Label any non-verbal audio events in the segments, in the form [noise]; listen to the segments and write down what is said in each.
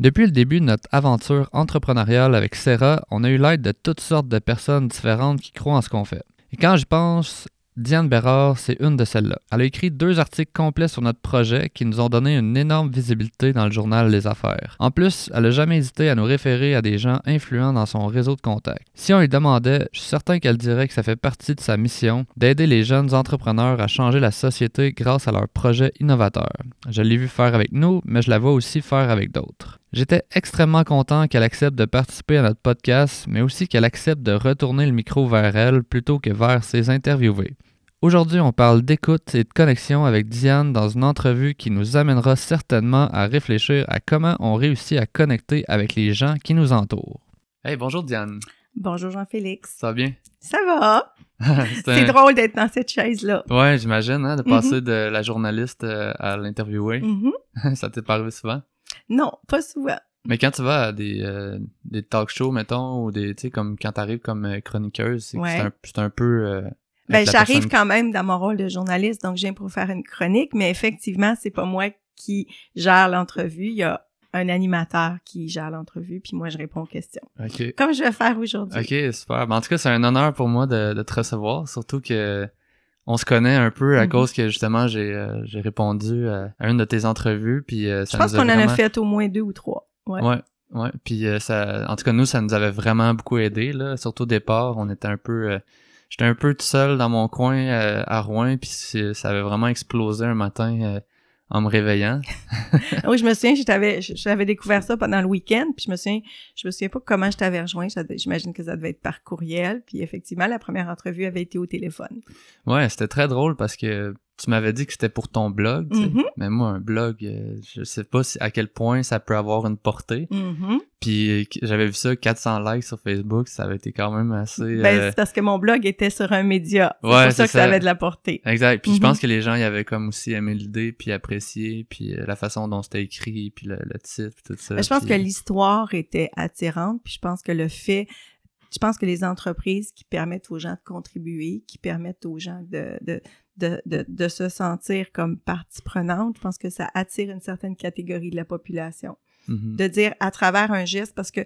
Depuis le début de notre aventure entrepreneuriale avec Serra, on a eu l'aide de toutes sortes de personnes différentes qui croient en ce qu'on fait. Et quand j'y pense, Diane Bérard, c'est une de celles-là. Elle a écrit deux articles complets sur notre projet qui nous ont donné une énorme visibilité dans le journal Les Affaires. En plus, elle n'a jamais hésité à nous référer à des gens influents dans son réseau de contacts. Si on lui demandait, je suis certain qu'elle dirait que ça fait partie de sa mission d'aider les jeunes entrepreneurs à changer la société grâce à leurs projets innovateurs. Je l'ai vu faire avec nous, mais je la vois aussi faire avec d'autres. J'étais extrêmement content qu'elle accepte de participer à notre podcast, mais aussi qu'elle accepte de retourner le micro vers elle plutôt que vers ses interviewés. Aujourd'hui, on parle d'écoute et de connexion avec Diane dans une entrevue qui nous amènera certainement à réfléchir à comment on réussit à connecter avec les gens qui nous entourent. Hey, bonjour Diane. Bonjour Jean-Félix. Ça va bien? Ça va. [laughs] C'est [laughs] drôle d'être dans cette chaise-là. Ouais, j'imagine, hein, de passer de la journaliste euh, à l'interviewer. Mhm. [laughs] Ça t'est pas arrivé souvent? Non, pas souvent. Mais quand tu vas à des, euh, des talk shows, mettons, ou des, tu sais, comme quand t'arrives comme euh, chroniqueuse, c'est Ouais. un, un peu... euh, Ben, j'arrive personne- quand même dans mon rôle de journaliste, donc je viens pour faire une chronique, mais effectivement, c'est pas moi qui gère l'entrevue. Il y a un animateur qui gère l'entrevue, puis moi, je réponds aux questions. OK. Comme je vais faire aujourd'hui. OK, super. Ben, en tout cas, c'est un honneur pour moi de, de te recevoir, surtout que on se connaît un peu à Mhm. cause que justement j'ai euh, j'ai répondu à, à une de tes entrevues puis euh, Je ça pense nous a qu'on en a fait au moins deux ou trois. Ouais. Ouais. Ouais, puis euh, ça en tout cas nous ça nous avait vraiment beaucoup aidé là, surtout au départ, on était un peu euh, j'étais un peu tout seul dans mon coin euh, à Rouen puis ça avait vraiment explosé un matin euh, en me réveillant. [laughs] Oui, je me souviens, je t'avais- je- j'avais découvert ça pendant le week-end, puis je me souviens, je me souviens pas comment je t'avais rejoint. J'imagine que ça devait être par courriel, puis effectivement, la première entrevue avait été au téléphone. Ouais, c'était très drôle parce que tu m'avais dit que c'était pour ton blog. Mhm. mais moi un blog, euh, je sais pas si, à quel point ça peut avoir une portée. Mhm. Puis euh, j'avais vu ça 400 likes sur Facebook, ça avait été quand même assez Ben, euh, c'est parce que mon blog était sur un média. C'est Ouais, pour ça que ça ça. avait de la portée. Exact. Puis je Mhm. pense que les gens y avaient comme aussi aimé l'idée, puis apprécié, puis euh, la façon dont c'était écrit, puis le, le titre, puis tout ça. Ben, je pense puis, que euh, l'histoire était attirante, puis je pense que le fait, je pense que les entreprises qui permettent aux gens de contribuer, qui permettent aux gens de, de, de, de, de se sentir comme partie prenante, je pense que ça attire une certaine catégorie de la population. mhm. de dire à travers un geste parce que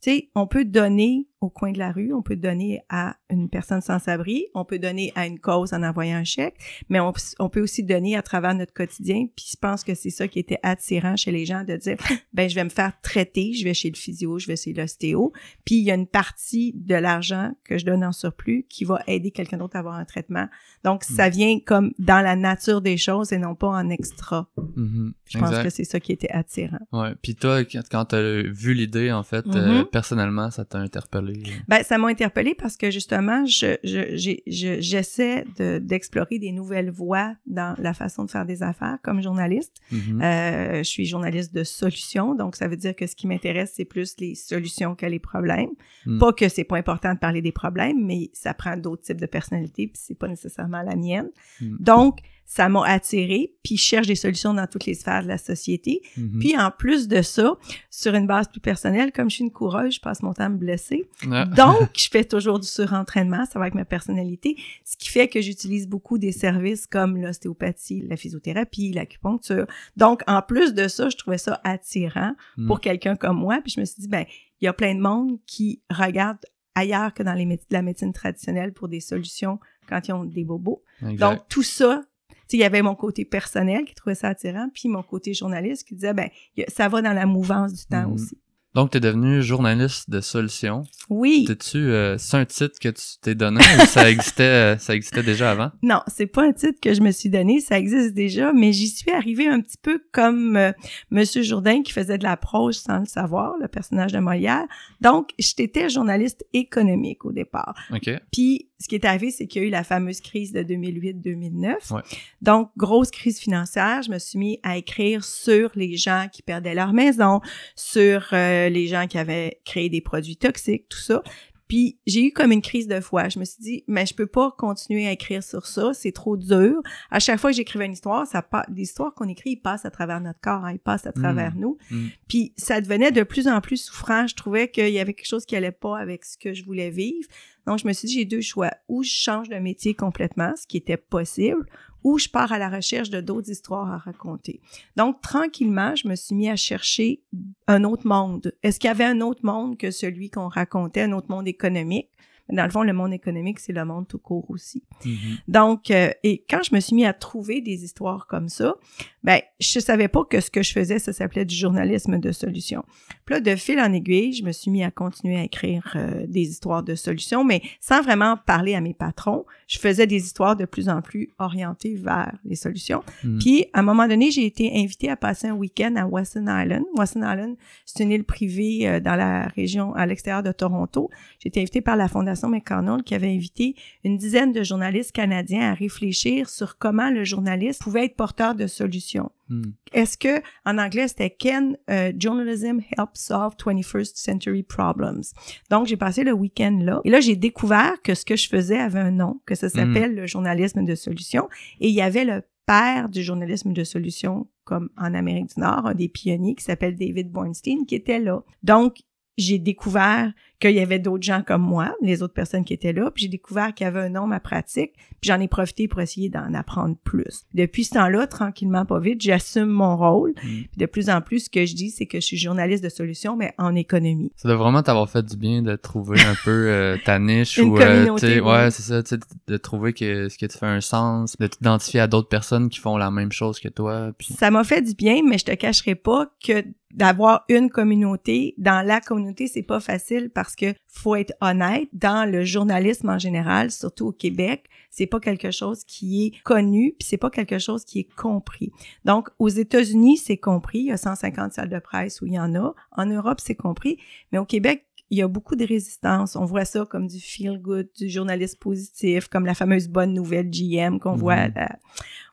tu sais on peut donner au coin de la rue on peut donner à une personne sans abri on peut donner à une cause en envoyant un chèque mais on, on peut aussi donner à travers notre quotidien puis je pense que c'est ça qui était attirant chez les gens de dire [laughs] ben je vais me faire traiter je vais chez le physio je vais chez l'ostéo puis il y a une partie de l'argent que je donne en surplus qui va aider quelqu'un d'autre à avoir un traitement donc ça vient comme dans la nature des choses et non pas en extra Mhm. je pense que c'est ça qui était attirant Ouais. Puis toi, quand, quand t'as vu l'idée, en fait, Mhm. euh, personnellement, ça t'a interpellé? Ben, ça m'a interpellée parce que justement, je, je, je- j'essaie de, d'explorer des nouvelles voies dans la façon de faire des affaires comme journaliste. Mhm. Euh, je suis journaliste de solutions, donc ça veut dire que ce qui m'intéresse, c'est plus les solutions que les problèmes. Mm. Pas que c'est pas important de parler des problèmes, mais ça prend d'autres types de personnalités, puis c'est pas nécessairement la mienne. Mm. Donc, ça m'a attiré, puis je cherche des solutions dans toutes les sphères de la société. Mhm. Puis en plus de ça, sur une base plus personnelle, comme je suis une coureuse, je passe mon temps à me blesser. Ah. Donc, [laughs] je fais toujours du surentraînement, ça va avec ma personnalité, ce qui fait que j'utilise beaucoup des services comme l'ostéopathie, la physiothérapie, l'acupuncture. Donc, en plus de ça, je trouvais ça attirant Mm. pour quelqu'un comme moi. Puis je me suis dit, ben, il y a plein de monde qui regarde ailleurs que dans les la médecine traditionnelle pour des solutions quand ils ont des bobos. Exact. Donc, tout ça, il y avait mon côté personnel qui trouvait ça attirant, puis mon côté journaliste qui disait, ben, ça va dans la mouvance du temps Mhm. aussi. Donc, t'es devenu journaliste de solutions. Oui. T'es-tu, euh, c'est un titre que tu t'es donné ou ça existait, euh, ça existait déjà avant? [laughs] Non, c'est pas un titre que je me suis donné, ça existe déjà, mais j'y suis arrivée un petit peu comme euh, Monsieur Jourdain qui faisait de la prose sans le savoir, le personnage de Molière. Donc, j'étais journaliste économique au départ. OK. Puis, ce qui est arrivé, c'est qu'il y a eu la fameuse crise de 2008-2009. Ouais. Donc, grosse crise financière. Je me suis mis à écrire sur les gens qui perdaient leur maison, sur euh, les gens qui avaient créé des produits toxiques, tout ça. Puis j'ai eu comme une crise de foi. Je me suis dit, mais je peux pas continuer à écrire sur ça, c'est trop dur. À chaque fois que j'écrivais une histoire, ça l'histoire qu'on écrit, il passe à travers notre corps, hein, il passe à travers nous. Mm. Puis ça devenait de plus en plus souffrant. Je trouvais qu'il y avait quelque chose qui allait pas avec ce que je voulais vivre. Donc je me suis dit, j'ai deux choix. Ou je change de métier complètement, ce qui était possible, ou je pars à la recherche de d'autres histoires à raconter. Donc, tranquillement, je me suis mis à chercher un autre monde. Est-ce qu'il y avait un autre monde que celui qu'on racontait, un autre monde économique? Dans le fond, le monde économique, c'est le monde tout court aussi. Mhm. Donc, euh, et quand je me suis mis à trouver des histoires comme ça, ben, je savais pas que ce que je faisais, ça s'appelait du journalisme de solution. Puis là, de fil en aiguille, je me suis mis à continuer à écrire euh, des histoires de solutions, mais sans vraiment parler à mes patrons. Je faisais des histoires de plus en plus orientées vers les solutions. Mhm. Puis, à un moment donné, j'ai été invitée à passer un week-end à Weston Island. Weston Island, c'est une île privée euh, dans la région à l'extérieur de Toronto. J'ai été invitée par la Fondation McConnell qui avait invité une dizaine de journalistes canadiens à réfléchir sur comment le journaliste pouvait être porteur de solutions. Mhm. Est-ce que, en anglais, c'était Can euh, Journalism Help Solve 21st Century Problems? Donc, j'ai passé le week-end là. Et là, j'ai découvert que ce que je faisais avait un nom, que ça s'appelle le journalisme de solution. Et il y avait le père du journalisme de solution, comme en Amérique du Nord, un des pionniers qui s'appelle David Bornstein, qui était là. Donc, j'ai découvert qu'il y avait d'autres gens comme moi, les autres personnes qui étaient là, puis j'ai découvert qu'il y avait un nom à pratique, puis j'en ai profité pour essayer d'en apprendre plus. Depuis ce temps-là, tranquillement, pas vite, j'assume mon rôle, Mhm. puis de plus en plus, ce que je dis, c'est que je suis journaliste de solutions, mais en économie. Ça doit vraiment t'avoir fait du bien de trouver un peu euh, [laughs] ta niche Une ou euh, communauté, sais, oui. ouais, c'est ça, de trouver que ce que tu fais un sens, de t'identifier à d'autres personnes qui font la même chose que toi, puis Ça m'a fait du bien, mais je te cacherai pas que d'avoir une communauté, dans la communauté, c'est pas facile parce que faut être honnête, dans le journalisme en général, surtout au Québec, c'est pas quelque chose qui est connu, puis c'est pas quelque chose qui est compris. Donc, aux États-Unis, c'est compris, il y a 150 salles de presse où il y en a. En Europe, c'est compris, mais au Québec, il y a beaucoup de résistance. On voit ça comme du feel good, du journalisme positif, comme la fameuse bonne nouvelle GM qu'on voit à la-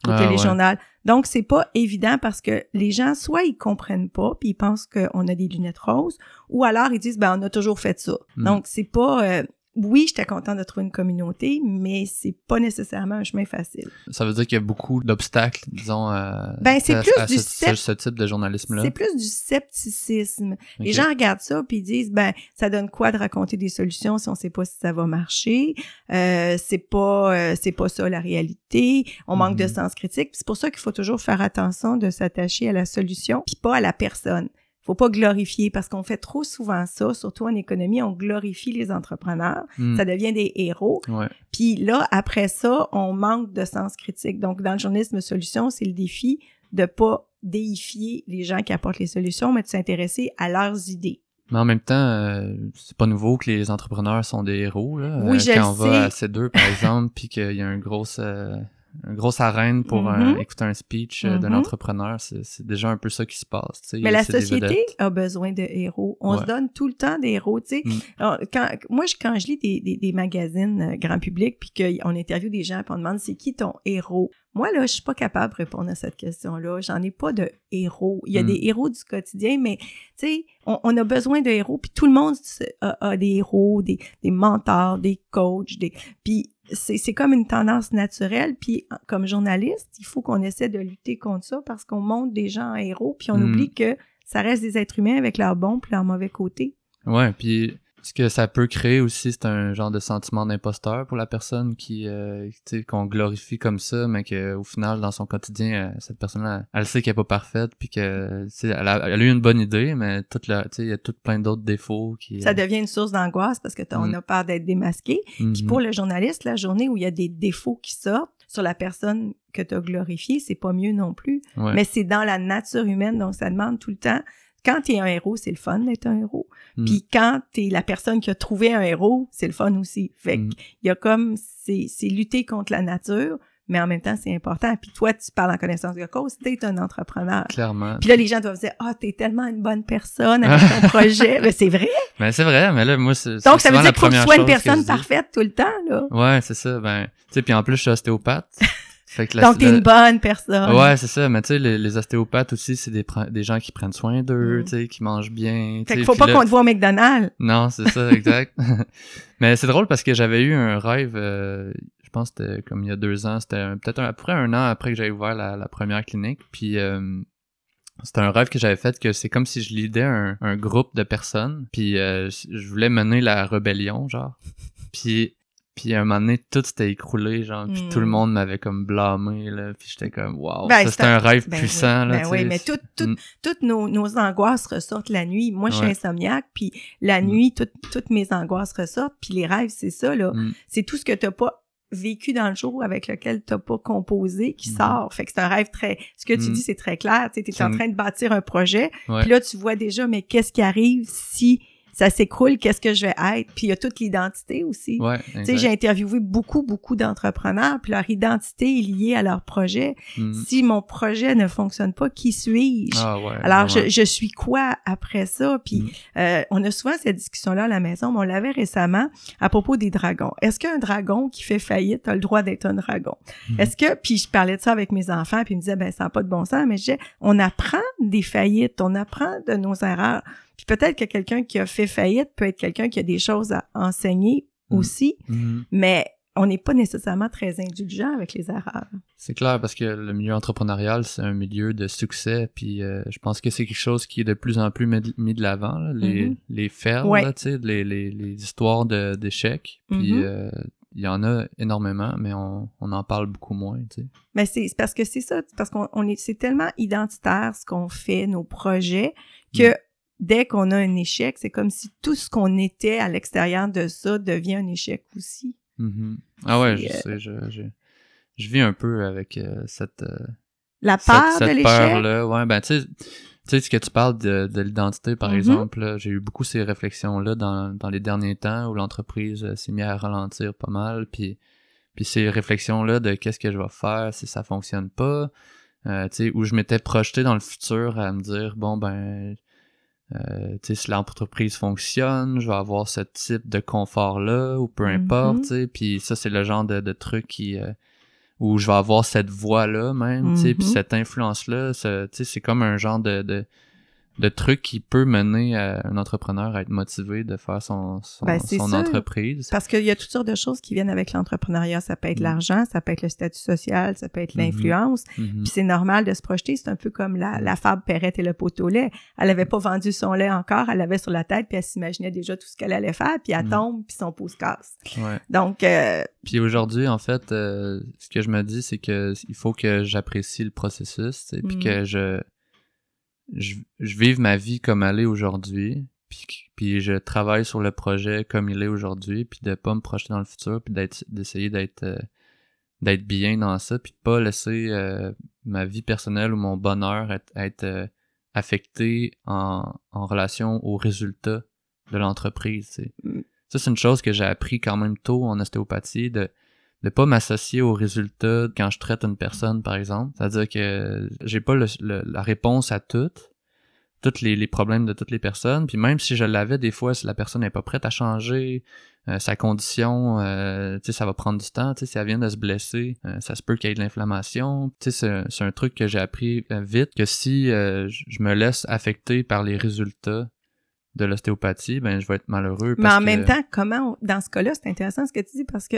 au Ah, téléjournal. Donc, c'est pas évident parce que les gens, soit ils comprennent pas, puis ils pensent qu'on a des lunettes roses, ou alors ils disent, ben, on a toujours fait ça. Mm. Donc, c'est pas... euh, oui, j'étais contente de trouver une communauté, mais c'est pas nécessairement un chemin facile. ça veut dire qu'il y a beaucoup d'obstacles, disons, à, Ben, c'est à- plus à du ce, type de journalisme-là. C'est plus du scepticisme. Les gens regardent ça puis ils disent ben ça donne quoi de raconter des solutions si on sait pas si ça va marcher? Euh, c'est pas euh, c'est pas ça la réalité on manque de Mhm. sens critique c'est pour ça qu'il faut toujours faire attention de s'attacher à la solution puis pas à la personne faut pas glorifier parce qu'on fait trop souvent ça surtout en économie on glorifie les entrepreneurs Hmm. ça devient des héros Ouais. puis là, après ça, on manque de sens critique. Donc, dans le journalisme solution, c'est le défi de pas déifier les gens qui apportent les solutions, mais de s'intéresser à leurs idées. Mais en même temps, euh, c'est pas nouveau que les entrepreneurs sont des héros. Là. Oui, Euh, je Quand le on va à sais. C2, par exemple, puis qu'il y a un gros, euh, une grosse arène pour Mhm. un- écouter un speech euh, d'un Mhm. entrepreneur, c'est déjà un peu ça qui se passe. Mais la société a besoin de héros. On Ouais. se donne tout le temps des héros, tu sais. Mm. Alors, Quand, moi, quand je lis des, des, des magazines euh, grand public, puis qu'on interviewe des gens, puis on demande c'est qui ton héros? Moi, là, je suis pas capable de répondre à cette question-là. J'en ai pas de héros. Il y a Mm. des héros du quotidien, mais tu sais, on, on a besoin de héros, puis tout le monde a, a des héros, des, des mentors, des coachs, des... Puis c'est c'est comme une tendance naturelle, puis comme journaliste, il faut qu'on essaie de lutter contre ça parce qu'on monte des gens en héros, puis on Mm. oublie que ça reste des êtres humains avec leurs bons puis leurs mauvais côtés. Ouais, puis ce que ça peut créer aussi, c'est un genre de sentiment d'imposteur pour la personne qui, euh, qu'on glorifie comme ça, mais qu'au final, dans son quotidien, euh, cette personne-là, elle sait qu'elle est pas parfaite, puis que, elle a, elle a eu une bonne idée, mais toute la, il y a tout plein d'autres défauts qui. Ça devient une source d'angoisse parce que on Mm. a peur d'être démasqué. Puis pour le journaliste, la journée où il y a des défauts qui sortent sur la personne que tu as glorifiée, c'est pas mieux non plus. Ouais. Mais c'est dans la nature humaine, donc ça demande tout le temps. Quand tu es un héros, c'est le fun d'être un héros. Mm. Puis quand tu es la personne qui a trouvé un héros, c'est le fun aussi. Fait Mm. qu'il y a comme, c'est c'est lutter contre la nature, mais en même temps, c'est important. Puis toi, tu parles en connaissance de cause, t'es un entrepreneur. Clairement. Puis là, les gens doivent dire, ah, t'es tellement une bonne personne avec ton [laughs] projet. Mais c'est vrai. Mais c'est vrai, mais là, moi, c'est. Donc, ça veut dire la qu'il faut que tu sois une personne parfaite tout le temps, là. Ouais, c'est ça. Ben, tu sais, puis en plus, je suis ostéopathe. [laughs] fait que la- Donc, t'es une bonne personne. Ouais, c'est ça. Mais tu sais, les, les ostéopathes aussi, c'est des, gens qui prennent soin d'eux, Mm. tu sais, qui mangent bien. Fait qu'il faut pas qu'on te voit au McDonald's. Non, c'est ça, [laughs] exact. [laughs] Mais c'est drôle parce que j'avais eu un rêve, euh, je pense que c'était comme il y a deux ans, c'était peut-être à peu près un an après que j'avais ouvert la, la première clinique. Puis euh, c'était un rêve que j'avais fait que c'est comme si je lidais un, un groupe de personnes. Puis euh, je voulais mener la rébellion, genre. Puis Puis à un moment donné, tout s'était écroulé, genre, puis tout le Mm. monde m'avait comme blâmé, là, puis j'étais comme, wow, Ben, ça c'était un rêve Ben puissant, oui, là, ben tu oui, sais. mais tout, tout, Mm. toutes nos, nos angoisses ressortent la nuit. Moi, je suis Ouais. insomniaque, puis la Mm. nuit, tout- toutes mes angoisses ressortent. Puis les rêves, c'est ça, là. Mm. C'est tout ce que t'as pas vécu dans le jour avec lequel t'as pas composé qui Mhm. sort. Fait que c'est un rêve très... Ce que tu Mm. dis, c'est très clair. Tu C'est en train de bâtir un projet, puis là, tu vois déjà, mais qu'est-ce qui arrive si ça s'écroule? Qu'est-ce que je vais être? Puis il y a toute l'identité aussi. Ouais, Tu sais, exact. j'ai interviewé beaucoup, beaucoup d'entrepreneurs, puis leur identité est liée à leur projet. Mm. Si mon projet ne fonctionne pas, qui suis-je? Ah ouais. Alors, je, je suis quoi après ça? Puis, Mm. euh, on a souvent cette discussion-là à la maison, mais on l'avait récemment à propos des dragons. Est-ce qu'un dragon qui fait faillite a le droit d'être un dragon? Mm. Est-ce que, puis je parlais de ça avec mes enfants, puis ils me disaient, ben, ça n'a pas de bon sens, mais je disais, on apprend des faillites, on apprend de nos erreurs. Puis peut-être que quelqu'un qui a fait faillite peut être quelqu'un qui a des choses à enseigner Mm. aussi, Mhm. mais on n'est pas nécessairement très indulgent avec les erreurs. C'est clair parce que le milieu entrepreneurial, c'est un milieu de succès, puis euh, je pense que c'est quelque chose qui est de plus en plus mis de l'avant, là, les, Mhm. les fermes, Ouais. là, tu sais, les, les, les histoires d'échecs, puis Mhm. euh, il y en a énormément, mais on, on en parle beaucoup moins, tu sais. Mais c'est parce que c'est ça, parce qu'on on est c'est tellement identitaire ce qu'on fait, nos projets, que Mm. Dès qu'on a un échec, c'est comme si tout ce qu'on était à l'extérieur de ça devient un échec aussi. Mhm. Ah ouais, je euh, sais, je, je, je vis un peu avec euh, cette, euh, La cette, peur de l'échec? peur-là. Ouais, ben tu sais, tu sais, ce que tu parles de, de l'identité, par Mhm. exemple, là, j'ai eu beaucoup ces réflexions-là dans, dans les derniers temps où l'entreprise euh, s'est mise à ralentir pas mal, puis, puis ces réflexions-là de qu'est-ce que je vais faire si ça fonctionne pas, euh, tu sais, où je m'étais projeté dans le futur à me dire, bon, ben, euh, tu sais, si l'entreprise fonctionne, je vais avoir ce type de confort-là, ou peu importe, Mhm. tu sais, puis ça, c'est le genre de, de truc qui... euh, où je vais avoir cette voix-là même, tu sais, puis Mhm. cette influence-là, c'est comme un genre de, de, de truc qui peut mener à un entrepreneur à être motivé de faire son, son, Ben, son entreprise. Parce qu'il y a toutes sortes de choses qui viennent avec l'entrepreneuriat. Ça peut être Mm. l'argent, ça peut être le statut social, ça peut être Mhm. l'influence. Mhm. Puis c'est normal de se projeter. C'est un peu comme la, Mm. la fable Perrette et le pot au lait. Elle avait pas vendu son lait encore, elle l'avait sur la tête, puis elle s'imaginait déjà tout ce qu'elle allait faire, puis elle Mm. tombe, puis son pot se casse. Ouais. Donc, euh, Puis aujourd'hui, en fait, euh, ce que je me dis, c'est que il faut que j'apprécie le processus, puis Mhm. que je, je je vive ma vie comme elle est aujourd'hui, puis puis je travaille sur le projet comme il est aujourd'hui, puis de pas me projeter dans le futur, puis d'être d'essayer d'être euh, d'être bien dans ça, puis de pas laisser euh, ma vie personnelle ou mon bonheur être, être euh, affecté en, en relation aux résultats de l'entreprise. Mm. Ça, c'est une chose que j'ai appris quand même tôt en ostéopathie, de de pas m'associer aux résultats quand je traite une personne, par exemple. C'est-à-dire que j'ai pas le- le- la réponse à toutes, tous les, les problèmes de toutes les personnes. Puis même si je l'avais, des fois, si la personne n'est pas prête à changer, euh, sa condition, euh, tu sais, ça va prendre du temps. Tu sais, si elle vient de se blesser, euh, ça se peut qu'il y ait de l'inflammation. Tu sais, c'est- un truc que j'ai appris euh, vite, que si je me laisse affecter par les résultats de l'ostéopathie, ben je vais être malheureux. mais en que- même temps, comment, on- dans ce cas-là, c'est intéressant ce que tu dis parce que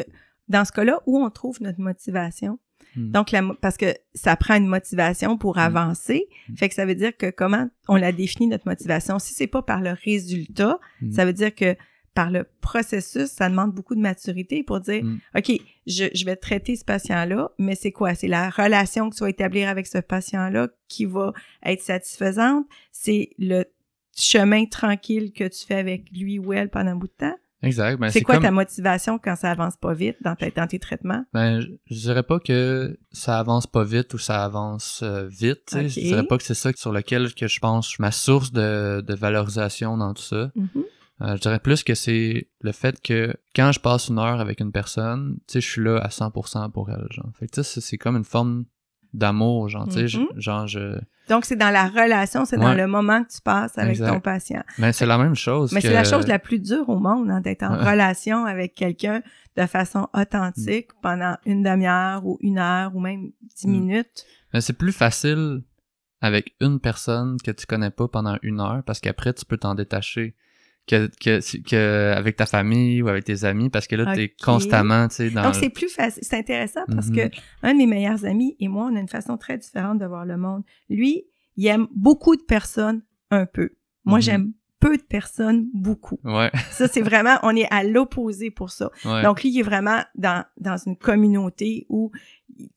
dans ce cas-là, où on trouve notre motivation? Hmm. Donc, la, parce que ça prend une motivation pour Mm. avancer. Mm. Fait que ça veut dire que comment on la définit, notre motivation? Si c'est pas par le résultat, ça veut dire que par le processus, ça demande beaucoup de maturité pour dire. OK, je, je vais traiter ce patient-là, mais c'est quoi? C'est la relation que tu vas établir avec ce patient-là qui va être satisfaisante? C'est le chemin tranquille que tu fais avec lui ou elle pendant un bout de temps? Exact. Ben, c'est quoi comme- ta motivation quand ça avance pas vite dans, ta- dans tes traitements? Ben, je, je dirais pas que ça avance pas vite ou ça avance euh, vite. tu sais. Ok. Je dirais pas que c'est ça sur lequel que je pense ma source de, de valorisation dans tout ça. Mhm. Euh, je dirais plus que c'est le fait que quand je passe une heure avec une personne, tu sais, je suis là à 100% pour elle, genre. Fait que tu sais, c'est- c'est comme une forme d'amour, genre, tu sais, je- Mhm. genre, je... Donc, c'est dans la relation, c'est dans le moment que tu passes avec Exact. ton patient. Mais c'est la même chose Mais que- c'est la chose la plus dure au monde, hein, d'être en Ouais. relation avec quelqu'un de façon authentique pendant une demi-heure ou une heure ou même dix Mm. minutes. Mais c'est plus facile avec une personne que tu connais pas pendant une heure parce qu'après tu peux t'en détacher que, que, que avec ta famille ou avec tes amis parce que là t'es Ok. constamment tu sais dans Donc, c'est plus facile. C'est intéressant parce Mhm. que un de mes meilleurs amis et moi, on a une façon très différente de voir le monde. Lui, il aime beaucoup de personnes un peu. Moi, Mhm. j'aime peu de personnes beaucoup. Ouais. [laughs] Ça, c'est vraiment, on est à l'opposé pour ça. ouais. Donc, lui, il est vraiment dans, dans une communauté où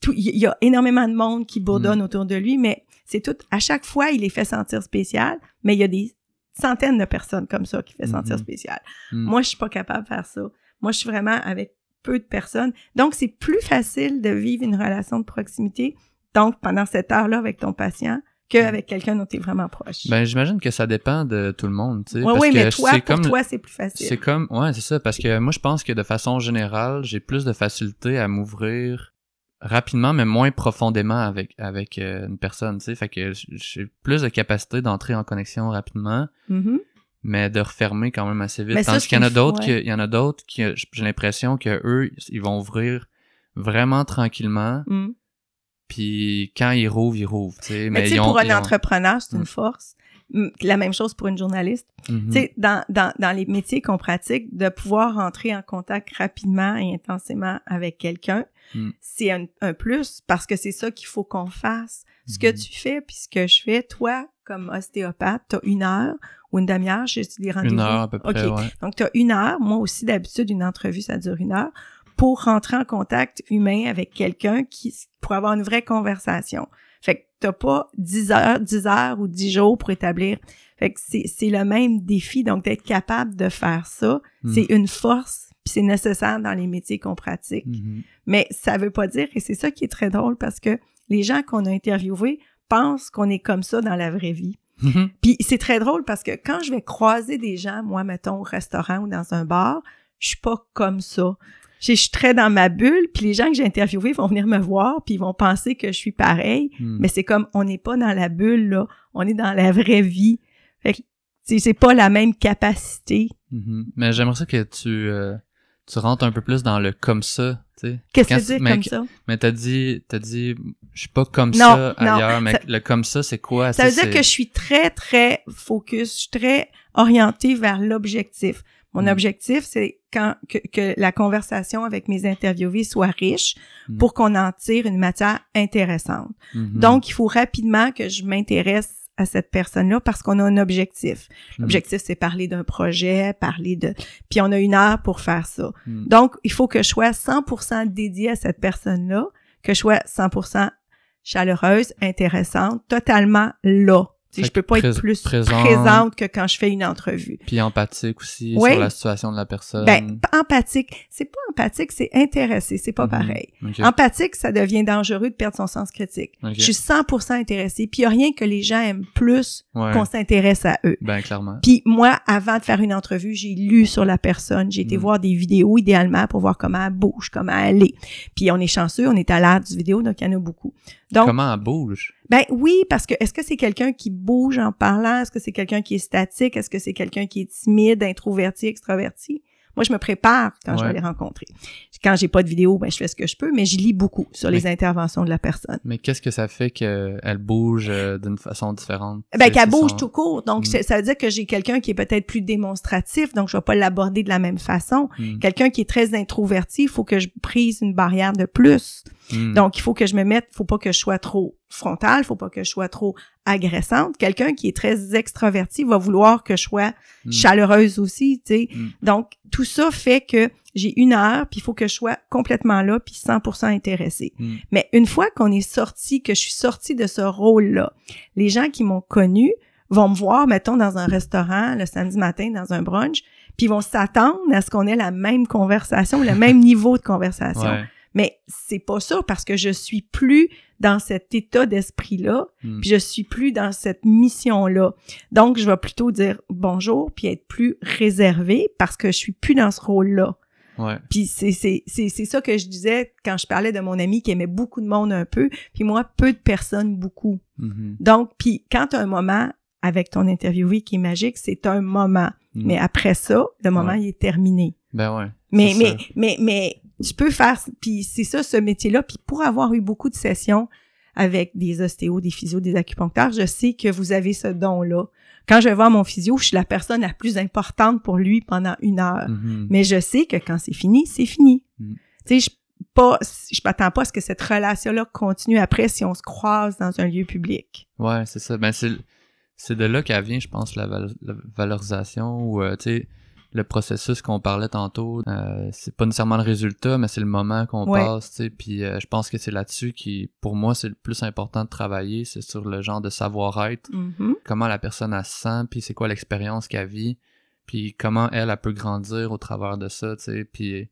tout- il y a énormément de monde qui bourdonne Mm. autour de lui, mais c'est tout, à chaque fois, il les fait sentir spécial, mais il y a des centaines de personnes comme ça qui fait sentir Mhm. spécial. Mm. Moi, je suis pas capable de faire ça. Moi, je suis vraiment avec peu de personnes. Donc, c'est plus facile de vivre une relation de proximité, donc pendant cette heure-là avec ton patient, qu'avec quelqu'un dont tu es vraiment proche. Ben, j'imagine que ça dépend de tout le monde, tu sais. oui, mais toi, pour comme, toi, c'est plus facile. C'est comme, ouais, c'est ça, parce que moi, je pense que de façon générale, j'ai plus de facilité à m'ouvrir rapidement, mais moins profondément avec avec euh, une personne, tu sais. Fait que j'ai plus de capacité d'entrer en connexion rapidement, Mhm. mais de refermer quand même assez vite. Mais Tandis qu'il y en a d'autres, il y en a d'autres qui, j'ai l'impression que eux, ils vont ouvrir vraiment tranquillement, Mm. puis quand ils rouvrent, ils rouvrent, tu sais. Mais, ils ont- pour un ils ont- entrepreneur, c'est une force. Mm, La même chose pour une journaliste. Mhm. Tu sais, dans, dans, dans les métiers qu'on pratique, de pouvoir entrer en contact rapidement et intensément avec quelqu'un, Mm. c'est un, un plus parce que c'est ça qu'il faut qu'on fasse. Ce que Mhm. tu fais puis ce que je fais, toi, comme ostéopathe, t'as une heure ou une demi-heure, j'ai des rendez-vous. Une heure à peu près, OK. ouais. Donc, tu as une heure. Moi aussi, d'habitude, une entrevue, ça dure une heure pour rentrer en contact humain avec quelqu'un qui pour avoir une vraie conversation. T'as pas 10 heures, 10 heures ou 10 jours pour établir. Fait que c'est, le même défi. Donc, d'être capable de faire ça, Mm. c'est une force puis c'est nécessaire dans les métiers qu'on pratique. Mhm. Mais ça veut pas dire, et c'est ça qui est très drôle parce que les gens qu'on a interviewés pensent qu'on est comme ça dans la vraie vie. Mhm. Puis c'est très drôle parce que quand je vais croiser des gens, moi, mettons, au restaurant ou dans un bar, je suis pas comme ça. Je suis très dans ma bulle, puis les gens que j'ai interviewés vont venir me voir, puis ils vont penser que je suis pareil, Mm. mais c'est comme, on n'est pas dans la bulle, là. On est dans la vraie vie. Fait que, c'est c'est pas la même capacité. Mhm. Mais j'aimerais ça que tu, euh, tu rentres un peu plus dans le comme ça, tu sais. Qu'est-ce que tu mais comme ça? Mais t'as dit, t'as dit, je suis pas comme Non, ça non, ailleurs, mais ça- le comme ça, c'est quoi? Ça veut dire que je suis très, très focus, je suis très orientée vers l'objectif. Mon Mm. objectif, c'est quand que, que la conversation avec mes interviewés soit riche Mm. pour qu'on en tire une matière intéressante. Mhm. Donc, il faut rapidement que je m'intéresse à cette personne-là parce qu'on a un objectif. Mm. L'objectif, c'est parler d'un projet, parler de... Puis on a une heure pour faire ça. Donc, il faut que je sois 100% dédiée à cette personne-là, que je sois 100% chaleureuse, intéressante, totalement là. Fait je peux pas être plus présente. présente que quand je fais une entrevue. Puis empathique aussi Oui. sur la situation de la personne. Ben, empathique, c'est pas empathique, c'est intéressé, c'est pas Mhm. pareil. Empathique, ça devient dangereux de perdre son sens critique. Je suis 100% intéressée, puis il y a rien que les gens aiment plus Ouais. qu'on s'intéresse à eux. Ben, clairement. Puis moi, avant de faire une entrevue, j'ai lu sur la personne, j'ai été Mm. voir des vidéos idéalement pour voir comment elle bouge, comment elle est. Puis on est chanceux, on est à l'ère du vidéo, donc il y en a beaucoup. Donc, Comment elle bouge? Ben oui, parce que est-ce que c'est quelqu'un qui bouge en parlant? Est-ce que c'est quelqu'un qui est statique? Est-ce que c'est quelqu'un qui est timide, introverti, extraverti? Moi, je me prépare quand je vais les rencontrer. Quand j'ai pas de vidéo, ben je fais ce que je peux, mais je lis beaucoup sur les interventions de la personne. Mais qu'est-ce que ça fait qu'elle bouge euh, d'une façon différente? Ben, qu'elle bouge tout court. Donc, Mm. ça veut dire que j'ai quelqu'un qui est peut-être plus démonstratif, donc je vais pas l'aborder de la même façon. Mm. Quelqu'un qui est très introverti, il faut que je prise une barrière de plus. Mm. Donc, il faut que je me mette, faut pas que je sois trop frontale, faut pas que je sois trop agressante. Quelqu'un qui est très extraverti va vouloir que je sois Mm. chaleureuse aussi, tu sais. Mm. Donc, tout ça fait que j'ai une heure, puis il faut que je sois complètement là, puis 100% intéressée. Mm. Mais une fois qu'on est sorti, que je suis sortie de ce rôle-là, les gens qui m'ont connu vont me voir, mettons, dans un restaurant le samedi matin, dans un brunch, puis ils vont s'attendre à ce qu'on ait la même conversation, le [laughs] même niveau de conversation. Ouais. Mais c'est pas ça parce que je suis plus dans cet état d'esprit-là, Mm. puis je suis plus dans cette mission-là. Donc, je vais plutôt dire bonjour puis être plus réservée parce que je suis plus dans ce rôle-là. Ouais. Puis c'est c'est c'est c'est ça que je disais quand je parlais de mon ami qui aimait beaucoup de monde un peu, puis moi peu de personnes beaucoup. Mhm. Donc puis quand tu as un moment avec ton interviewé qui est magique, c'est un moment. Mm. Mais après ça, le moment Ouais. il est terminé. Ben ouais. Mais mais mais mais tu peux faire puis c'est ça ce métier-là puis pour avoir eu beaucoup de sessions avec des ostéos, des physios, des acupuncteurs, je sais que vous avez ce don-là. Quand je vais voir mon physio, je suis la personne la plus importante pour lui pendant une heure. Mhm. Mais je sais que quand c'est fini, c'est fini. Mm. Tu sais, je pas, je m'attends pas à ce que cette relation-là continue après si on se croise dans un lieu public. Ouais, c'est ça. Ben c'est c'est de là qu'elle vient, je pense, la, val- la valorisation ou, euh, tu sais, le processus qu'on parlait tantôt. Euh, c'est pas nécessairement le résultat, mais c'est le moment qu'on Ouais. passe, tu sais. Puis euh, je pense que c'est là-dessus qui, pour moi, c'est le plus important de travailler, c'est sur le genre de savoir-être, Mhm. comment la personne elle se sent, puis c'est quoi l'expérience qu'elle vit, puis comment elle, elle peut grandir au travers de ça, tu sais. Puis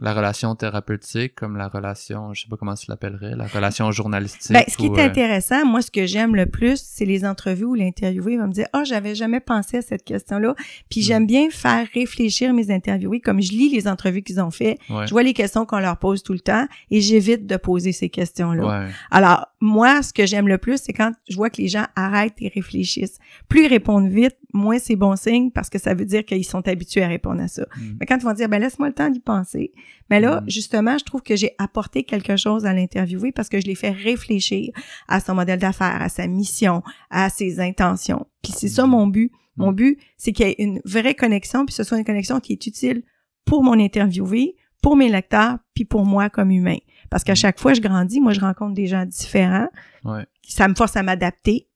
la relation thérapeutique, comme la relation, je sais pas comment tu l'appellerais, la relation journalistique. Ben, ce qui ou, est euh, intéressant, moi, ce que j'aime le plus, c'est les entrevues où l'interviewé va me dire, ah, j'avais jamais pensé à cette question-là. Puis Mm. j'aime bien faire réfléchir mes interviewés, comme je lis les entrevues qu'ils ont fait, ouais. je vois les questions qu'on leur pose tout le temps et j'évite de poser ces questions-là. Ouais. Alors, moi, ce que j'aime le plus, c'est quand je vois que les gens arrêtent et réfléchissent. Plus ils répondent vite, moins c'est bon signe parce que ça veut dire qu'ils sont habitués à répondre à ça. Mm. Mais quand ils vont dire, ben laisse-moi le temps d'y penser. Mais là, Mm. justement, je trouve que j'ai apporté quelque chose à l'interviewé parce que je l'ai fait réfléchir à son modèle d'affaires, à sa mission, à ses intentions. Puis c'est ça Mm. mon but. Mon but, c'est qu'il y ait une vraie connexion, puis ce soit une connexion qui est utile pour mon interviewé, pour mes lecteurs, puis pour moi comme humain. Parce qu'à chaque fois je grandis, moi, je rencontre des gens différents. Ouais. Ça me force à m'adapter.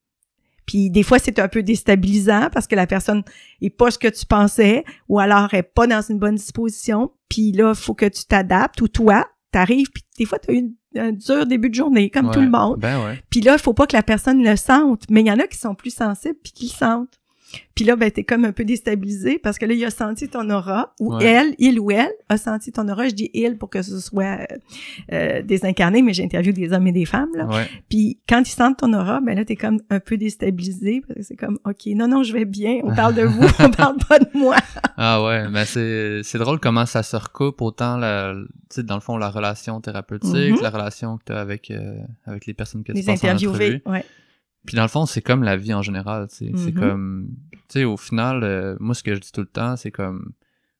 Puis des fois, c'est un peu déstabilisant parce que la personne est pas ce que tu pensais ou alors est pas dans une bonne disposition. Puis là, il faut que tu t'adaptes ou toi, t'arrives, puis des fois, tu as eu un dur début de journée, comme tout le monde. Ben ouais. Puis là, il faut pas que la personne le sente. Mais il y en a qui sont plus sensibles puis qui le sentent. Puis là, ben, t'es comme un peu déstabilisé parce que là, il a senti ton aura, ou Ouais. elle, il ou elle, a senti ton aura. Je dis il pour que ce soit euh, euh, désincarné, mais j'interviewe des hommes et des femmes, là. Ouais. Puis quand ils sentent ton aura, ben là, t'es comme un peu déstabilisé parce que c'est comme, OK, non, non, je vais bien, on parle de vous, on [laughs] parle pas de moi. Ah ouais, mais c'est c'est drôle comment ça se recoupe autant la tu sais dans le fond la relation thérapeutique, Mhm. la relation que tu as avec euh, avec les personnes que tu passes en interviewés, entrevue. ouais. Puis dans le fond, c'est comme la vie en général, tu sais, c'est Mhm. comme tu sais au final euh, moi ce que je dis tout le temps, c'est comme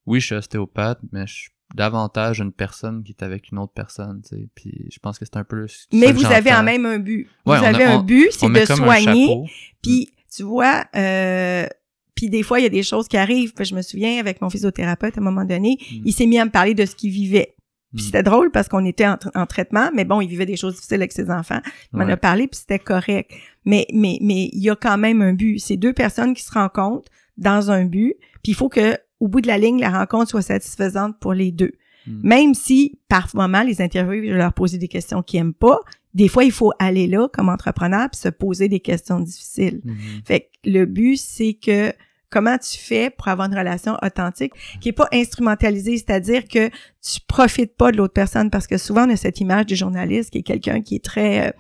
oui, je suis ostéopathe, mais je suis davantage une personne qui est avec une autre personne, tu sais. Puis je pense que c'est un peu Mais vous avez en même un but. Ouais, vous a- avez un but, c'est de soigner. Puis, tu vois, euh, puis des fois, il y a des choses qui arrivent. Puis je me souviens, avec mon physiothérapeute, à un moment donné, Mm. il s'est mis à me parler de ce qu'il vivait. Puis Mm. c'était drôle parce qu'on était en, tra- en traitement, mais bon, il vivait des choses difficiles avec ses enfants. Il m'en Ouais. a parlé, puis c'était correct. Mais, mais, mais il y a quand même un but. C'est deux personnes qui se rencontrent dans un but, puis il faut que au bout de la ligne, la rencontre soit satisfaisante pour les deux. Mm. Même si, par moment, les interviewés, je leur poser des questions qu'ils aiment pas, des fois, il faut aller là, comme entrepreneur, puis se poser des questions difficiles. Mhm. Fait que le but, c'est que comment tu fais pour avoir une relation authentique qui est pas instrumentalisée, c'est-à-dire que tu profites pas de l'autre personne parce que souvent on a cette image du journaliste qui est quelqu'un qui est très euh,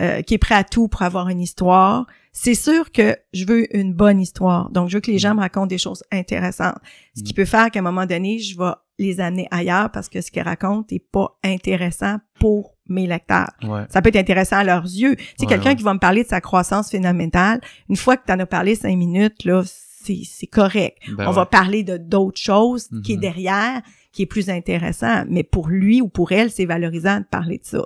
euh, qui est prêt à tout pour avoir une histoire. C'est sûr que je veux une bonne histoire. Donc je veux que les gens me racontent des choses intéressantes. Ce qui Mm. peut faire qu'à un moment donné, je vais les amener ailleurs parce que ce qu'ils racontent est pas intéressant pour mes lecteurs. Ouais. Ça peut être intéressant à leurs yeux. C'est Ouais, quelqu'un ouais. qui va me parler de sa croissance phénoménale. Une fois que tu en as parlé cinq minutes, là, c'est, correct. Ben On ouais. va parler de d'autres choses qui est Mhm. derrière, qui est plus intéressant. Mais pour lui ou pour elle, c'est valorisant de parler de ça.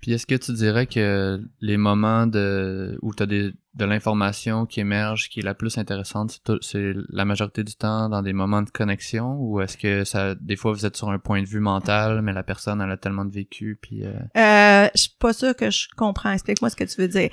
Puis est-ce que tu dirais que les moments de où tu as des, de l'information qui émerge, qui est la plus intéressante, c'est la majorité du temps dans des moments de connexion? Ou est-ce que ça des fois vous êtes sur un point de vue mental, mais la personne elle a tellement de vécu puis euh, Euh, je suis pas sûre que je comprends. Explique-moi ce que tu veux dire.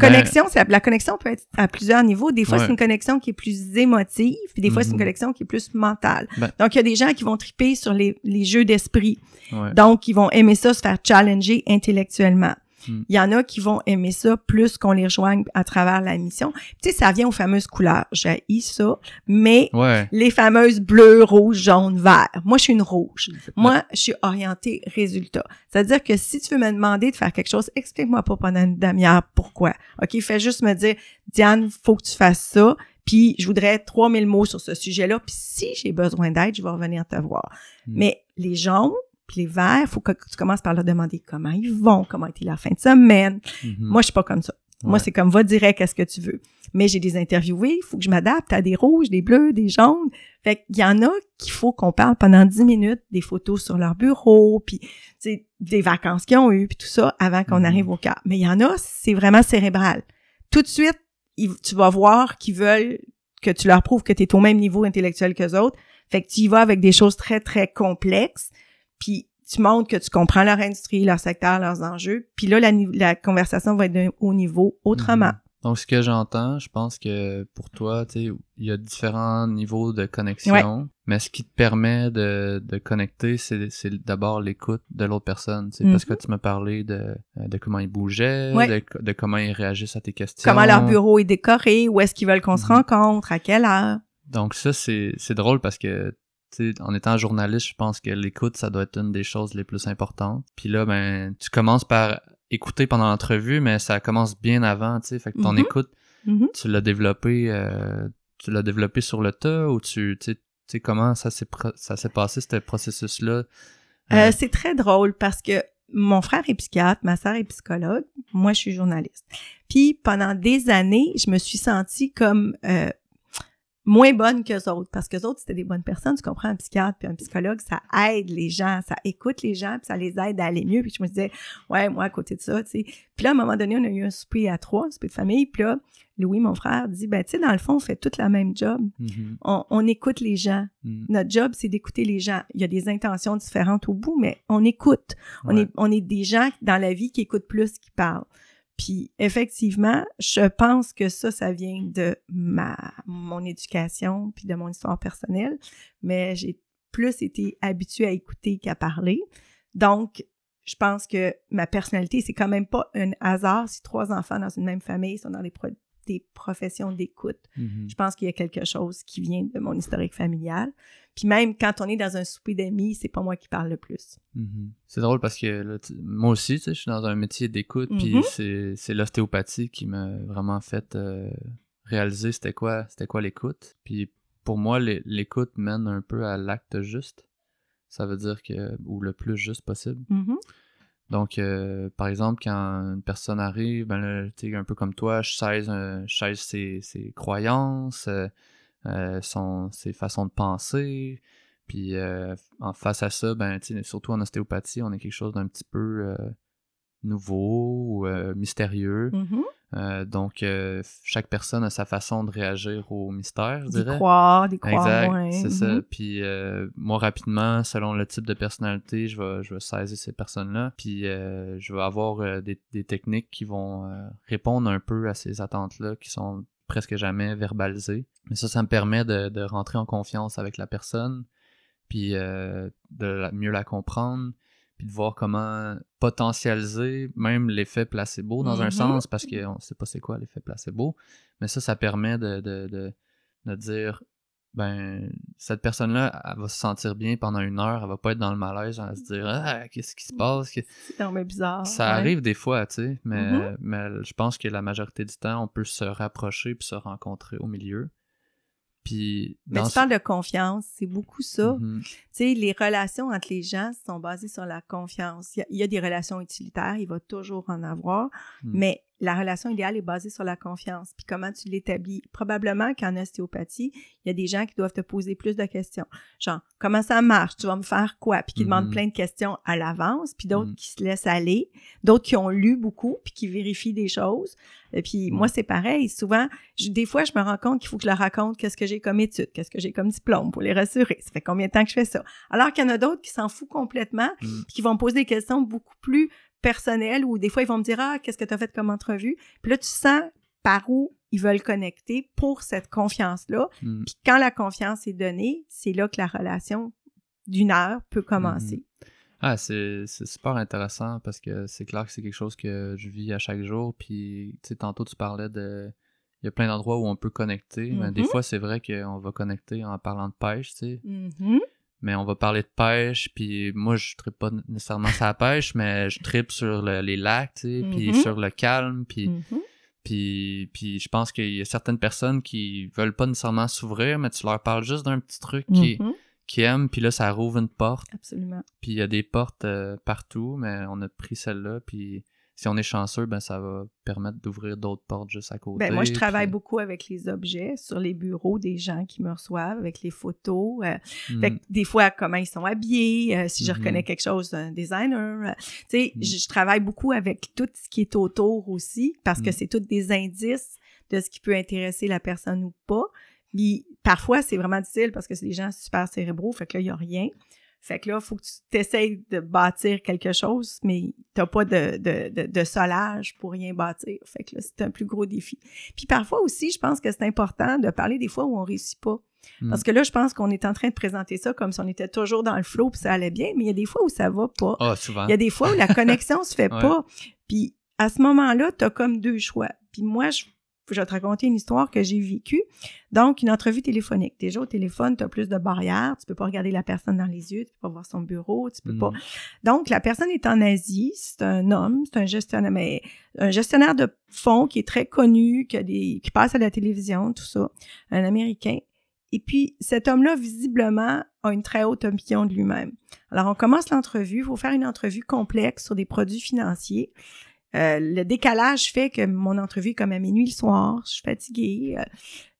Ben- Connexion, la connexion peut être à plusieurs niveaux. Des fois, Ouais. c'est une connexion qui est plus émotive, puis des fois, c'est une Mhm. connexion qui est plus mentale. Ben- Donc, il y a des gens qui vont triper sur les, les jeux d'esprit. ouais. Donc, ils vont aimer ça, se faire challenger intellectuellement. Hmm. Il y en a qui vont aimer ça plus qu'on les rejoigne à travers la mission. Tu sais, ça vient aux fameuses couleurs. J'ai ça, mais Ouais. les fameuses bleu, rouge, jaune, vert. Moi, je suis une rouge. Moi, je suis orientée résultat. C'est-à-dire que si tu veux me demander de faire quelque chose, explique-moi pas pendant une demi-heure pourquoi. OK, fais juste me dire, Diane, faut que tu fasses ça, puis je voudrais 3000 mots sur ce sujet-là, puis si j'ai besoin d'aide, je vais revenir te voir. Mm. Mais les jaunes, puis les verts, faut que tu commences par leur demander comment ils vont, comment été la fin de semaine. Mhm. Moi, je suis pas comme ça. Moi, c'est comme va direct à ce que tu veux. Mais j'ai des interviewés, il faut que je m'adapte à des rouges, des bleus, des jaunes. Fait qu'il y en a qu'il faut qu'on parle pendant 10 minutes des photos sur leur bureau, puis des vacances qu'ils ont eues, puis tout ça, avant qu'on Mhm. arrive au cas. Mais il y en a, c'est vraiment cérébral. Tout de suite, ils- tu vas voir qu'ils veulent que tu leur prouves que tu es au même niveau intellectuel qu'eux autres. Fait que tu y vas avec des choses très, très complexes, puis tu montres que tu comprends leur industrie, leur secteur, leurs enjeux. Puis là, la, conversation va être d'un haut niveau autrement. Donc, ce que j'entends, je pense que pour toi, tu sais, il y a différents niveaux de connexion, mais ce qui te permet de, de connecter, c'est, d'abord l'écoute de l'autre personne. C'est parce que Mhm. tu m'as parlé de, de comment ils bougeaient, Ouais. de, de comment ils réagissent à tes questions. Comment leur bureau est décoré, où est-ce qu'ils veulent qu'on se Mhm. rencontre, à quelle heure. Donc ça, c'est, drôle parce que, en étant journaliste, je pense que l'écoute, ça doit être une des choses les plus importantes. Puis là, ben, tu commences par écouter pendant l'entrevue, mais ça commence bien avant, tu sais. Fait que ton Mhm. écoute, Mhm. tu l'as développé, euh, tu l'as développé sur le tas ou tu, tu sais, comment ça s'est, ça s'est passé, ce processus-là? Euh, c'est très drôle parce que mon frère est psychiatre, ma sœur est psychologue, moi je suis journaliste. Puis pendant des années, je me suis sentie comme euh, moins bonne que autres parce que autres c'était des bonnes personnes, tu comprends? Un psychiatre puis un psychologue, ça aide les gens, ça écoute les gens puis ça les aide à aller mieux. Puis je me disais ouais, moi à côté de ça, tu sais. Puis là à un moment donné, on a eu un souper à trois, un souper de famille, puis là Louis mon frère dit ben tu sais dans le fond, on fait toute la même job. Mhm, On, on écoute les gens. mhm. Notre job, c'est d'écouter les gens. Il y a des intentions différentes au bout, mais on écoute. On, est, on est des gens dans la vie qui écoutent plus qu'ils parlent. Puis effectivement, je pense que ça, ça vient de ma mon éducation puis de mon histoire personnelle, mais j'ai plus été habituée à écouter qu'à parler. Donc, je pense que ma personnalité, c'est quand même pas un hasard si trois enfants dans une même famille sont dans des, des professions d'écoute. Mhm. Je pense qu'il y a quelque chose qui vient de mon historique familial. Puis même quand on est dans un souper d'amis, c'est pas moi qui parle le plus. Mhm. C'est drôle parce que là, moi aussi, tu sais, je suis dans un métier d'écoute, puis Mhm. c'est, c'est l'ostéopathie qui m'a vraiment fait euh, réaliser c'était quoi, c'était quoi l'écoute. Puis pour moi, l'é- l'écoute mène un peu à l'acte juste. Ça veut dire que, ou le plus juste possible. Donc, euh, par exemple, quand une personne arrive, ben là, un peu comme toi, je sais, je sais ses, ses croyances, euh, euh, son, ses façons de penser. Puis euh, en face à ça, ben, surtout en ostéopathie, on est quelque chose d'un petit peu euh, nouveau ou euh, mystérieux. Mhm. Euh, donc, euh, chaque personne a sa façon de réagir au mystère, je D'y dirais. croire, d'y croire Exact, moins. c'est ça. Mhm. Puis euh, moi, rapidement, selon le type de personnalité, je vais, je vais saisir ces personnes-là. Puis euh, je vais avoir des, des techniques qui vont répondre un peu à ces attentes-là qui sont presque jamais verbalisées. Mais ça, ça me permet de, de rentrer en confiance avec la personne, puis de la- mieux la comprendre, puis de voir comment potentialiser même l'effet placebo dans un Mhm. sens, parce qu'on sait pas c'est quoi l'effet placebo. Mais ça, ça permet de, de, de, de dire ben cette personne-là, elle va se sentir bien pendant une heure, elle va pas être dans le malaise, elle va se dire ah qu'est-ce qui se passe, Que- C'est vraiment bizarre. ça ouais. arrive des fois, tu sais, mais Mhm. mais je pense que la majorité du temps, on peut se rapprocher puis se rencontrer au milieu. Puis Mais dans tu parles de confiance, c'est beaucoup ça. Mhm. Tu sais, les relations entre les gens sont basées sur la confiance. Il y a, il y a des relations utilitaires, il va toujours en avoir, Mm. mais la relation idéale est basée sur la confiance. Puis comment tu l'établis? Probablement qu'en ostéopathie, il y a des gens qui doivent te poser plus de questions. Genre, comment ça marche? Tu vas me faire quoi? Puis qui demandent Mhm. plein de questions à l'avance, puis d'autres Mhm. qui se laissent aller, d'autres qui ont lu beaucoup, puis qui vérifient des choses. Et puis moi, c'est pareil. Souvent, je- des fois, je me rends compte qu'il faut que je leur raconte qu'est-ce que j'ai comme étude, qu'est-ce que j'ai comme diplôme pour les rassurer. Ça fait combien de temps que je fais ça? Alors qu'il y en a d'autres qui s'en foutent complètement, Mm. puis qui vont me poser des questions beaucoup plus personnelles ou des fois ils vont me dire ah qu'est-ce que tu as fait comme entrevue? Puis là tu sens par où ils veulent connecter pour cette confiance là Mm. puis quand la confiance est donnée c'est là que la relation d'une heure peut commencer Ah, c'est c'est super intéressant parce que c'est clair que c'est quelque chose que je vis à chaque jour. Puis, tu sais, tantôt tu parlais de. Il y a plein d'endroits où on peut connecter. mais des Mhm. fois, c'est vrai qu'on va connecter en parlant de pêche, tu sais. Mhm. Mais on va parler de pêche, puis moi, je tripe pas nécessairement sur la pêche, mais je tripe sur le- les lacs, tu sais, puis Mhm. sur le calme, puis, Mhm. puis, puis je pense qu'il y a certaines personnes qui veulent pas nécessairement s'ouvrir, mais tu leur parles juste d'un petit truc qui, Mhm. qui aiment, puis là, ça rouvre une porte. absolument Puis il y a des portes euh, partout, mais on a pris celle-là. Puis si on est chanceux, ben ça va permettre d'ouvrir d'autres portes juste à côté. Ben, moi, je travaille puis- beaucoup avec les objets sur les bureaux des gens qui me reçoivent, avec les photos. euh, Mm. Fait que des fois, comment ils sont habillés, euh, si je Mhm. reconnais quelque chose d'un designer. euh, tu sais, Mhm. je, je travaille beaucoup avec tout ce qui est autour aussi, parce que Mhm. c'est tous des indices de ce qui peut intéresser la personne ou pas. Puis parfois, c'est vraiment difficile parce que c'est des gens super cérébraux, fait que là, il n'y a rien. Fait que là, il faut que tu t'essayes de bâtir quelque chose, mais t'as pas de, de, de, de, solage pour rien bâtir. Fait que là, c'est un plus gros défi. Puis parfois aussi, je pense que c'est important de parler des fois où on réussit pas. Mm. Parce que là, je pense qu'on est en train de présenter ça comme si on était toujours dans le flow puis ça allait bien, mais il y a des fois où ça va pas. Ah, souvent. Il y a des fois où la connexion se fait [laughs] Ouais. pas. Puis à ce moment-là, tu as comme deux choix. Puis moi, je, je vais te raconter une histoire que j'ai vécue. Donc, une entrevue téléphonique. Déjà, au téléphone, tu as plus de barrières. Tu peux pas regarder la personne dans les yeux, tu peux pas voir son bureau, tu peux pas. Donc, la personne est en Asie, c'est un homme, c'est un gestionnaire, mais un gestionnaire de fonds qui est très connu, qui, a des, qui passe à la télévision, tout ça, un Américain. Et puis, cet homme-là, visiblement, a une très haute opinion de lui-même. Alors, on commence l'entrevue. Il faut faire une entrevue complexe sur des produits financiers. Euh, le décalage fait que mon entrevue est comme à minuit le soir. Je suis fatiguée. euh,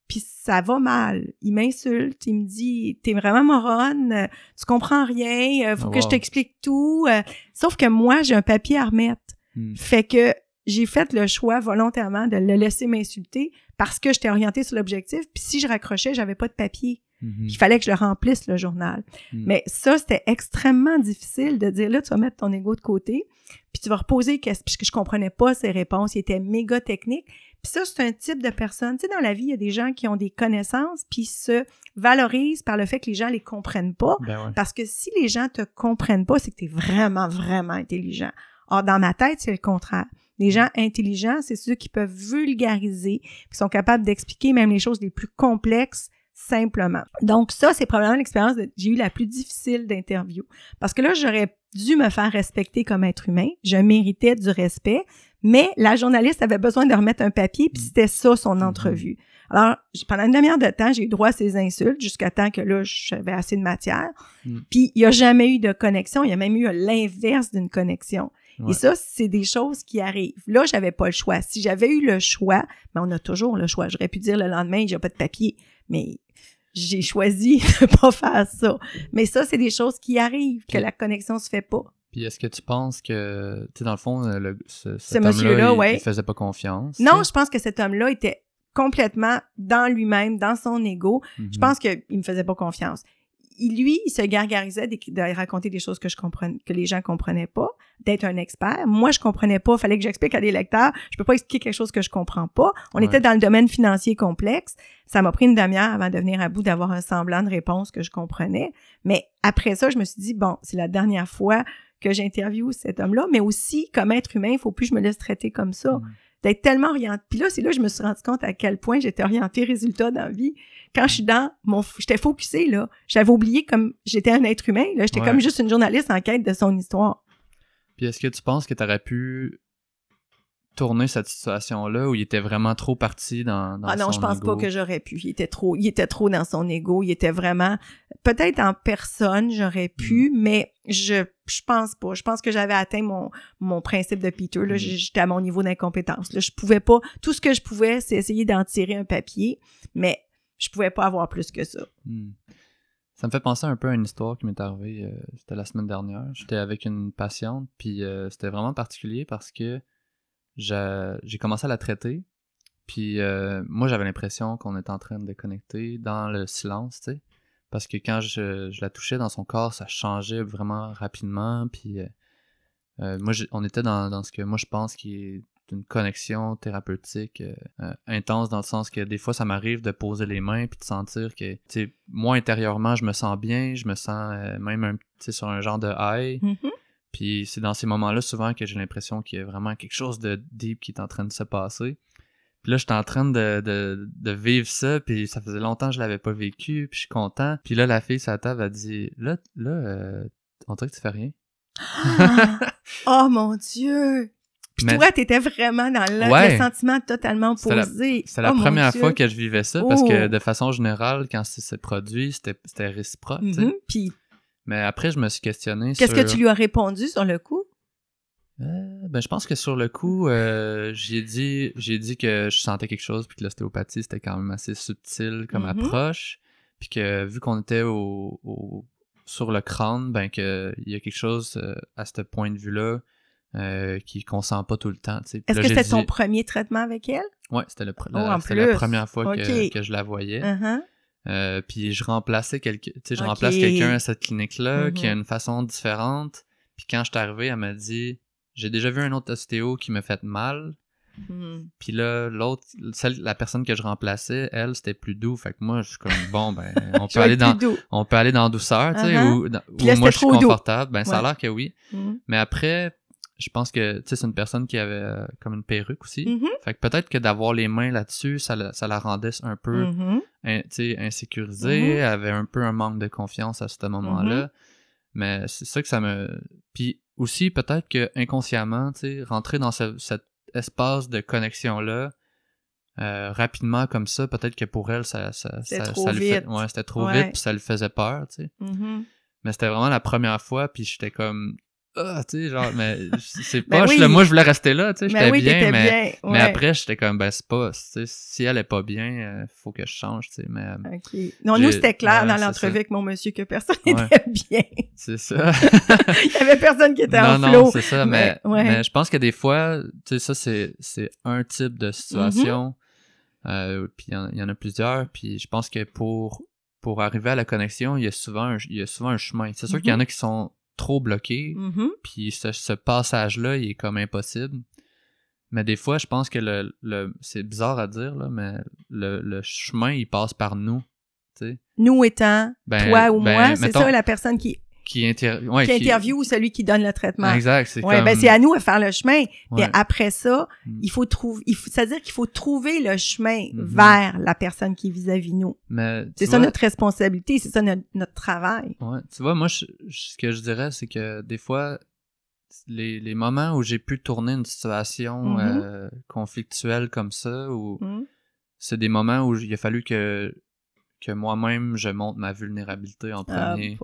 puis ça va mal. Il m'insulte. Il me dit, t'es vraiment moronne. euh, Tu comprends rien. euh, faut Oh, que je t'explique tout. euh. Sauf que moi, j'ai un papier à remettre. Mm. Fait que j'ai fait le choix volontairement de le laisser m'insulter parce que j'étais orientée sur l'objectif. Puis si je raccrochais, j'avais pas de papier. Mhm. Il fallait que je le remplisse, le journal. Mm. Mais ça, c'était extrêmement difficile de dire, là, tu vas mettre ton ego de côté, puis tu vas reposer, qu'est-ce- puisque je comprenais pas ses réponses, il était méga technique. Puis ça, c'est un type de personne. Tu sais, dans la vie, il y a des gens qui ont des connaissances, puis se valorisent par le fait que les gens les comprennent pas. Ben ouais. Parce que si les gens te comprennent pas, c'est que tu es vraiment, vraiment intelligent. Or, dans ma tête, c'est le contraire. Les gens intelligents, c'est ceux qui peuvent vulgariser, qui sont capables d'expliquer même les choses les plus complexes simplement. Donc ça, c'est probablement l'expérience que j'ai eu la plus difficile d'interview. Parce que là, j'aurais dû me faire respecter comme être humain. Je méritais du respect, mais la journaliste avait besoin de remettre un papier, puis c'était ça son Mhm. entrevue. Alors, pendant une demi-heure de temps, j'ai eu droit à ces insultes jusqu'à temps que là, j'avais assez de matière. Mm. Puis, il n'y a jamais eu de connexion. Il y a même eu l'inverse d'une connexion. Ouais. Et ça, c'est des choses qui arrivent. Là, j'avais pas le choix. Si j'avais eu le choix, mais on a toujours le choix. J'aurais pu dire le lendemain, j'ai pas de papier. Mais j'ai choisi [laughs] de pas faire ça. Mais ça, c'est des choses qui arrivent, que la connexion se fait pas. Puis est-ce que tu penses que, tu sais, dans le fond, euh, le, ce, monsieur-là, il, ouais. il faisait pas confiance? Non, je pense que cet homme-là était complètement dans lui-même, dans son ego. Je pense qu'il me faisait pas confiance. Il, lui, il se gargarisait de, de raconter des choses que je comprenais, que les gens comprenaient pas, d'être un expert. Moi, je comprenais pas. Fallait que j'explique à des lecteurs. Je peux pas expliquer quelque chose que je comprends pas. On Ouais. était dans le domaine financier complexe. Ça m'a pris une demi-heure avant de venir à bout d'avoir un semblant de réponse que je comprenais. Mais après ça, je me suis dit, bon, c'est la dernière fois que j'interviewe cet homme-là, mais aussi, comme être humain, il faut plus que je me laisse traiter comme ça. D'être tellement orienté. Puis là, c'est là que je me suis rendu compte à quel point j'étais orientée résultat dans la vie. Quand je suis dans mon... J'étais focusée, là. J'avais oublié comme j'étais un être humain, là. J'étais Ouais. comme juste une journaliste en quête de son histoire. Puis est-ce que tu penses que tu aurais pu tourner cette situation-là où il était vraiment trop parti dans, dans ah non, son je pense ego? pas que j'aurais pu. Il était trop... Il était trop dans son ego. Il était vraiment... Peut-être en personne, j'aurais pu, Mm. mais je... Je pense pas. Je pense que j'avais atteint mon, mon principe de Peter. Là, Mm. j'étais à mon niveau d'incompétence. Là, je pouvais pas. Tout ce que je pouvais, c'est essayer d'en tirer un papier, mais je pouvais pas avoir plus que ça. Hmm. Ça me fait penser un peu à une histoire qui m'est arrivée, euh, c'était la semaine dernière. J'étais avec une patiente, puis euh, c'était vraiment particulier parce que j'ai commencé à la traiter, puis euh, moi j'avais l'impression qu'on était en train de déconnecter dans le silence, tu sais. Parce que quand je, la touchais dans son corps, ça changeait vraiment rapidement, puis euh, euh, moi on était dans, dans ce que moi je pense qui est une connexion thérapeutique intense dans le sens que des fois ça m'arrive de poser les mains puis de sentir que tu sais moi intérieurement je me sens bien je me sens même un sur un genre de high Mhm. Puis c'est dans ces moments-là souvent que j'ai l'impression qu'il y a vraiment quelque chose de deep qui est en train de se passer puis là j'étais en train de, de, de vivre ça puis ça faisait longtemps que je l'avais pas vécu puis je suis content puis là la fille sur la table a dit là là euh, on dirait que tu fais rien Ah! [laughs] oh mon Dieu! Puis Mais- toi, t'étais vraiment dans le, Ouais. le sentiment totalement C'était la- posé. C'est la Oh, première Dieu. fois que je vivais ça parce que Oh. de façon générale, quand c'est c'est produit, c'était réciproque. Mhm. Puis, Mais après, je me suis questionné qu'est-ce sur... que tu lui as répondu sur le coup? Euh, ben, je pense que sur le coup, euh, j'ai dit j'ai dit que je sentais quelque chose puis que l'ostéopathie, c'était quand même assez subtil comme Mhm. approche. Puis que vu qu'on était au, au- sur le crâne, ben que il y a quelque chose euh, à ce point de vue-là qui qu'on sent pas tout le temps. Est-ce que c'était ton premier traitement avec elle? Ouais, c'était Oh, la, la première fois que je la voyais. Uh-huh. Euh, puis je remplaçais quelqu'un, tu sais, je remplace quelqu'un à cette clinique-là qui a une façon différente. Puis quand je suis arrivé, elle m'a dit J'ai déjà vu un autre ostéo qui me fait mal. Mhm. Puis là, l'autre, celle, la personne que je remplaçais, elle, c'était plus doux. Fait que moi, je suis comme bon, ben, on [laughs] peut aller dans, doux. on peut aller dans douceur, tu sais, Uh-huh. ou, dans- là, moi je suis doux. confortable. Ben, ça a l'air que oui. Mhm. Mais après, je pense que, tu sais, c'est une personne qui avait euh, comme une perruque aussi. Mhm. Fait que peut-être que d'avoir les mains là-dessus, ça la, ça la rendait un peu, Mhm. in- sais, insécurisée. Mhm. Elle avait un peu un manque de confiance à ce moment-là. Mais c'est ça que ça me... Puis aussi, peut-être que inconsciemment, tu sais, rentrer dans ce- cet espace de connexion-là, euh, rapidement comme ça, peut-être que pour elle, ça, ça, C'était ça, trop ça lui fait- vite. ouais, c'était trop Ouais. vite, puis ça lui faisait peur, tu sais. Mais c'était vraiment la première fois, puis j'étais comme, ah, tu sais, genre, mais [laughs] c'est Ben pas, oui. là, moi, je voulais rester là, tu sais, Ben j'étais oui, bien, mais, bien. mais après, j'étais comme, ben, c'est pas, tu sais, si elle est pas bien, euh, faut que je change, tu sais, mais euh, OK. Non, nous, c'était clair ouais, dans l'entrevue avec mon monsieur que personne Ouais. n'était bien. c'est ça. [laughs] Il y avait personne qui était non, en non, flow. c'est ça, mais, Mais, je pense que des fois, tu sais, ça, c'est, c'est un type de situation, Mm-hmm. euh, puis il y, en- il y en a plusieurs, puis je pense que pour, pour arriver à la connexion, il y a souvent un, il y a souvent un chemin. C'est sûr qu'il y en a qui sont trop bloqués, Mhm. puis ce, ce passage-là, il est comme impossible. Mais des fois, je pense que le, le c'est bizarre à dire, là, mais le, le chemin, il passe par nous, tu sais. Nous étant, Ben, toi ou ben, moi, c'est ça la personne qui, Qui, inter... ouais, qui interviewe ou celui qui donne le traitement. Exact, c'est Ouais, comme... ben c'est à nous à faire le chemin. Ouais. après ça, Mm. il faut trouver, il faut, c'est-à-dire qu'il faut trouver le chemin Mhm. vers la personne qui est vis-à-vis nous. C'est ça vois- notre responsabilité, c'est ça notre, notre travail. Ouais, tu vois, moi, je- je- ce que je dirais, c'est que des fois, les, les moments où j'ai pu tourner une situation Mhm. euh, conflictuelle comme ça, ou Mm. c'est des moments où il a fallu que que moi-même je montre ma vulnérabilité en Ah premier,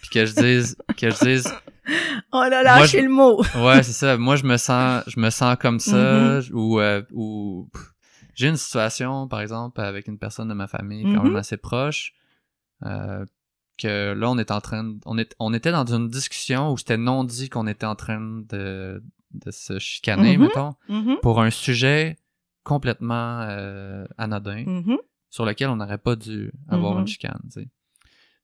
puis que je dise que je dise [laughs] On a lâché le mot. ouais c'est ça, moi je me sens je me sens comme ça Mhm. ou euh, ou j'ai une situation par exemple avec une personne de ma famille quand Mhm. même assez proche euh, que là on est en train de- on est on était dans une discussion où c'était non dit qu'on était en train de de se chicaner Mhm. mettons pour un sujet complètement euh, anodin. Sur lequel on n'aurait pas dû avoir Mhm. une chicane, tu sais.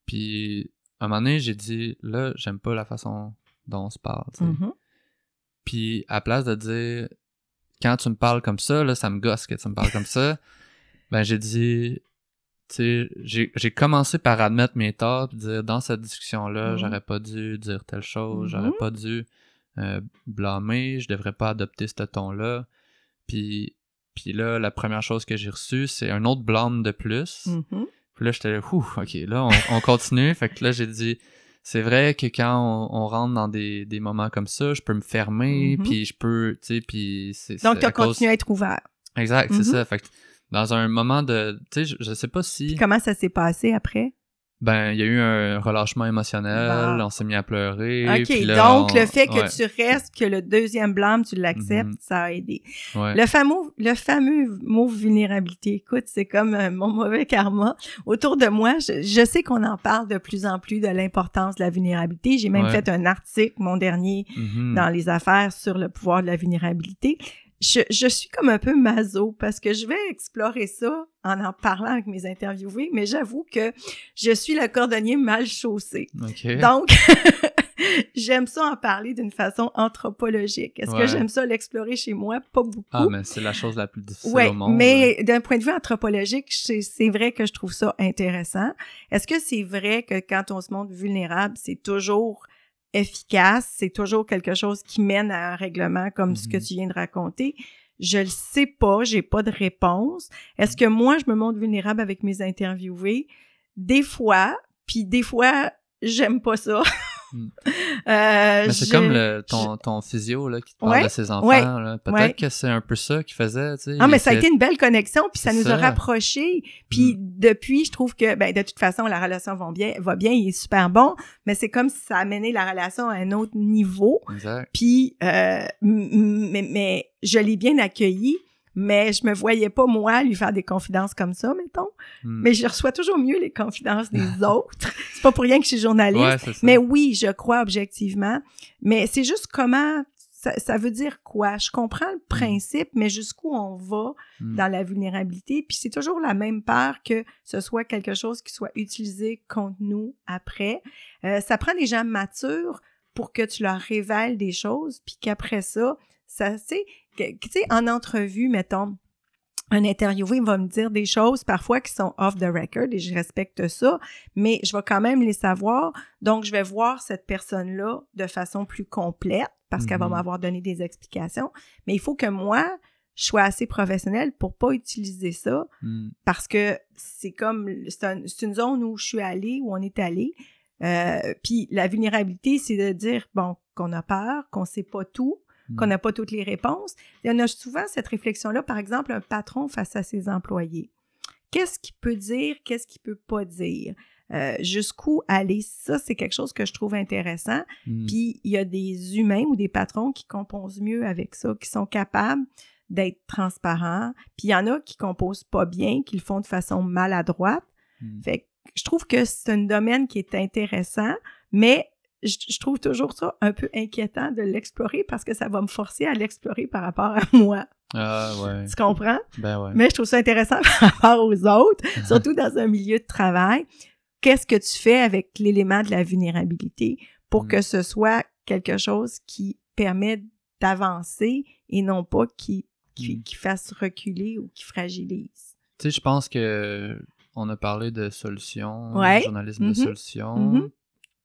Puis, à un moment donné, j'ai dit, là, j'aime pas la façon dont on se parle, tu sais. Mhm. Puis, à place de dire, quand tu me parles comme ça, là, ça me gosse que tu me parles comme ça, [laughs] ben, j'ai dit, tu sais, j'ai commencé par admettre mes torts, puis dire, dans cette discussion-là, Mhm. j'aurais pas dû dire telle chose, Mhm. j'aurais pas dû euh, blâmer, je devrais pas adopter ce ton-là. Puis, puis là, la première chose que j'ai reçue, c'est un autre blâme de plus. Mhm. Puis là, j'étais là, Ouh, ok, là, on, on continue. fait que là, j'ai dit, c'est vrai que quand on, on rentre dans des, des moments comme ça, je peux me fermer, Mhm. puis je peux, tu sais, puis c'est... Donc, c'est tu as à cause- continué à être ouvert. Exact, c'est Mhm. ça. Fait que dans un moment de, tu sais, je, je sais pas si... Puis comment ça s'est passé après? Ben, il y a eu un relâchement émotionnel, on s'est mis à pleurer. OK, là, donc on- le fait que ouais, tu restes, que le deuxième blâme, tu l'acceptes, Mhm. ça a aidé. ouais. Le fameux, le fameux mot vulnérabilité, écoute, c'est comme euh, mon mauvais karma. Autour de moi, je, je sais qu'on en parle de plus en plus de l'importance de la vulnérabilité. J'ai même Ouais. fait un article, mon dernier, Mhm. dans les affaires sur le pouvoir de la vulnérabilité. Je, je suis comme un peu maso parce que je vais explorer ça en en parlant avec mes interviewés, mais j'avoue que je suis le cordonnier mal chaussé. Ok. Donc, [laughs] j'aime ça en parler d'une façon anthropologique. Est-ce que j'aime ça l'explorer chez moi? Pas beaucoup. Ah, mais c'est la chose la plus difficile Ouais, au monde. mais d'un point de vue anthropologique, c'est vrai que je trouve ça intéressant. Est-ce que c'est vrai que quand on se montre vulnérable, c'est toujours efficace, c'est toujours quelque chose qui mène à un règlement comme ce que Mhm. tu viens de raconter? Je le sais pas, j'ai pas de réponse. Est-ce que moi, je me montre vulnérable avec mes interviewés? Des fois, puis des fois, j'aime pas ça. [laughs] Mm. [laughs] Euh, Mais c'est je- comme le, ton, ton physio là, qui te parle Ouais, de ses enfants. ouais, là. Peut-être ouais. que c'est un peu ça qu'il faisait. Tu sais. Ah, mais ça a été une belle connexion, puis ça nous a rapprochés. Puis depuis, je trouve que, ben, de toute façon, la relation va bien, va bien, il est super bon, mais c'est comme si ça a amené la relation à un autre niveau. Exact. Puis, euh, mais, mais je l'ai bien accueilli, mais je me voyais pas, moi, lui faire des confidences comme ça, mettons. Mm. Mais je reçois toujours mieux les confidences des [laughs] autres. C'est pas pour rien que je suis journaliste. Ouais, c'est. Mais oui, je crois objectivement. Mais c'est juste comment, ça, veut dire quoi? Je comprends le principe, mais jusqu'où on va Mm. dans la vulnérabilité? Puis c'est toujours la même peur que ce soit quelque chose qui soit utilisé contre nous après. Euh, ça prend des gens matures pour que tu leur révèles des choses, puis qu'après ça, ça, que- tu sais, en entrevue, mettons, un interviewé va me dire des choses parfois qui sont off the record et je respecte ça, mais je vais quand même les savoir. Donc, je vais voir cette personne-là de façon plus complète parce qu'elle va Mhm. m'avoir donné des explications. Mais il faut que moi, je sois assez professionnelle pour pas utiliser ça Mm. parce que c'est comme c'est un- c'est une zone où je suis allée, où on est allé. Euh, puis la vulnérabilité, c'est de dire bon qu'on a peur, qu'on sait pas tout, Mm. qu'on n'a pas toutes les réponses. Il y en a souvent cette réflexion-là, par exemple, un patron face à ses employés. Qu'est-ce qu'il peut dire, qu'est-ce qu'il peut pas dire? Euh, jusqu'où aller? Ça, c'est quelque chose que je trouve intéressant. Mm. Puis il y a des humains ou des patrons qui composent mieux avec ça, qui sont capables d'être transparents. Puis il y en a qui composent pas bien, qui le font de façon maladroite. Mm. Fait que je trouve que c'est un domaine qui est intéressant, mais je, je trouve toujours ça un peu inquiétant de l'explorer parce que ça va me forcer à l'explorer par rapport à [laughs] moi. Ah, ouais. Tu comprends? Ben ouais. Mais je trouve ça intéressant [laughs] par rapport aux autres, surtout dans un milieu de travail. Qu'est-ce que tu fais avec l'élément de la vulnérabilité pour Mm. que ce soit quelque chose qui permet d'avancer et non pas qui, qui, Mm. qui fasse reculer ou qui fragilise? Tu sais, je pense que on a parlé de solutions, Ouais. journalisme de solutions. Mhm.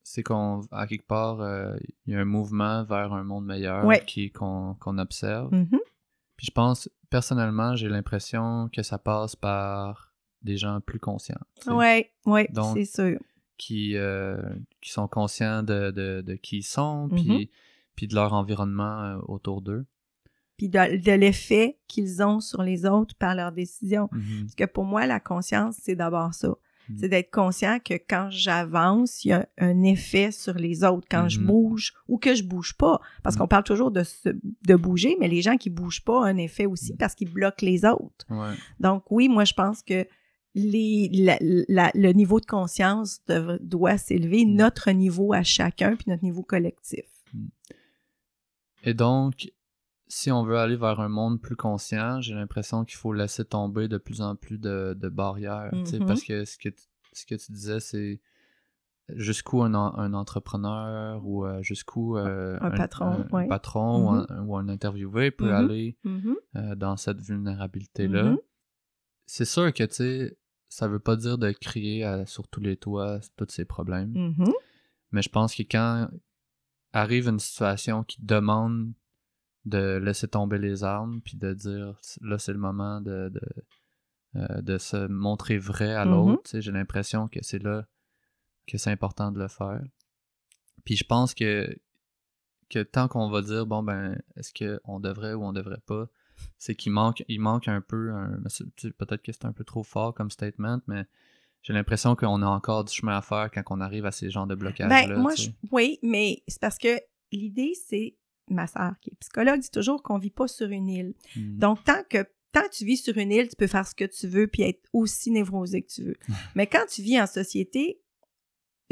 C'est qu'on, à quelque part, euh, il y a un mouvement vers un monde meilleur Ouais. qui qu'on qu'on observe. Mhm. Puis je pense, personnellement, j'ai l'impression que ça passe par des gens plus conscients. tu sais, Ouais, c'est sûr. Qui, euh, qui sont conscients de, de, de qui ils sont, Mhm. puis, puis de leur environnement euh, autour d'eux. Puis de, de l'effet qu'ils ont sur les autres par leurs décisions. Mhm. Parce que pour moi, la conscience, c'est d'abord ça. Mhm. C'est d'être conscient que quand j'avance, il y a un effet sur les autres. Quand je Mhm. bouge ou que je bouge pas. Parce Mhm. qu'on parle toujours de, se- de bouger, mais les gens qui bougent pas ont un effet aussi parce qu'ils bloquent les autres. Ouais. Donc oui, moi, je pense que les, la- la- le niveau de conscience doit s'élever, Mhm. notre niveau à chacun, puis notre niveau collectif. Et donc, si on veut aller vers un monde plus conscient, j'ai l'impression qu'il faut laisser tomber de plus en plus de, de barrières. Parce que ce que, tu- ce que tu disais, c'est jusqu'où un, un entrepreneur ou euh, jusqu'où euh, Un patron, un, ouais. patron ou, Mhm. un, ou un interviewé peut Mhm. aller euh, dans cette vulnérabilité-là. C'est sûr que, tu sais, ça veut pas dire de crier à- sur tous les toits tous ces problèmes. Mais je pense que quand arrive une situation qui demande de laisser tomber les armes, puis de dire là c'est le moment de, de, euh, de se montrer vrai à Mhm. l'autre, tu sais, j'ai l'impression que c'est là que c'est important de le faire. Puis je pense que, que tant qu'on va dire bon ben est-ce qu'on devrait ou on devrait pas, c'est qu'il manque, il manque un peu Peut-être que c'est un peu trop fort comme statement, mais j'ai l'impression qu'on a encore du chemin à faire quand on arrive à ces genres de blocages-là. Ben, moi, je- oui, mais c'est parce que l'idée, c'est, ma sœur qui est psychologue dit toujours qu'on vit pas sur une île. Mm. Donc, tant que, tant que tu vis sur une île, tu peux faire ce que tu veux puis être aussi névrosé que tu veux. mais quand tu vis en société,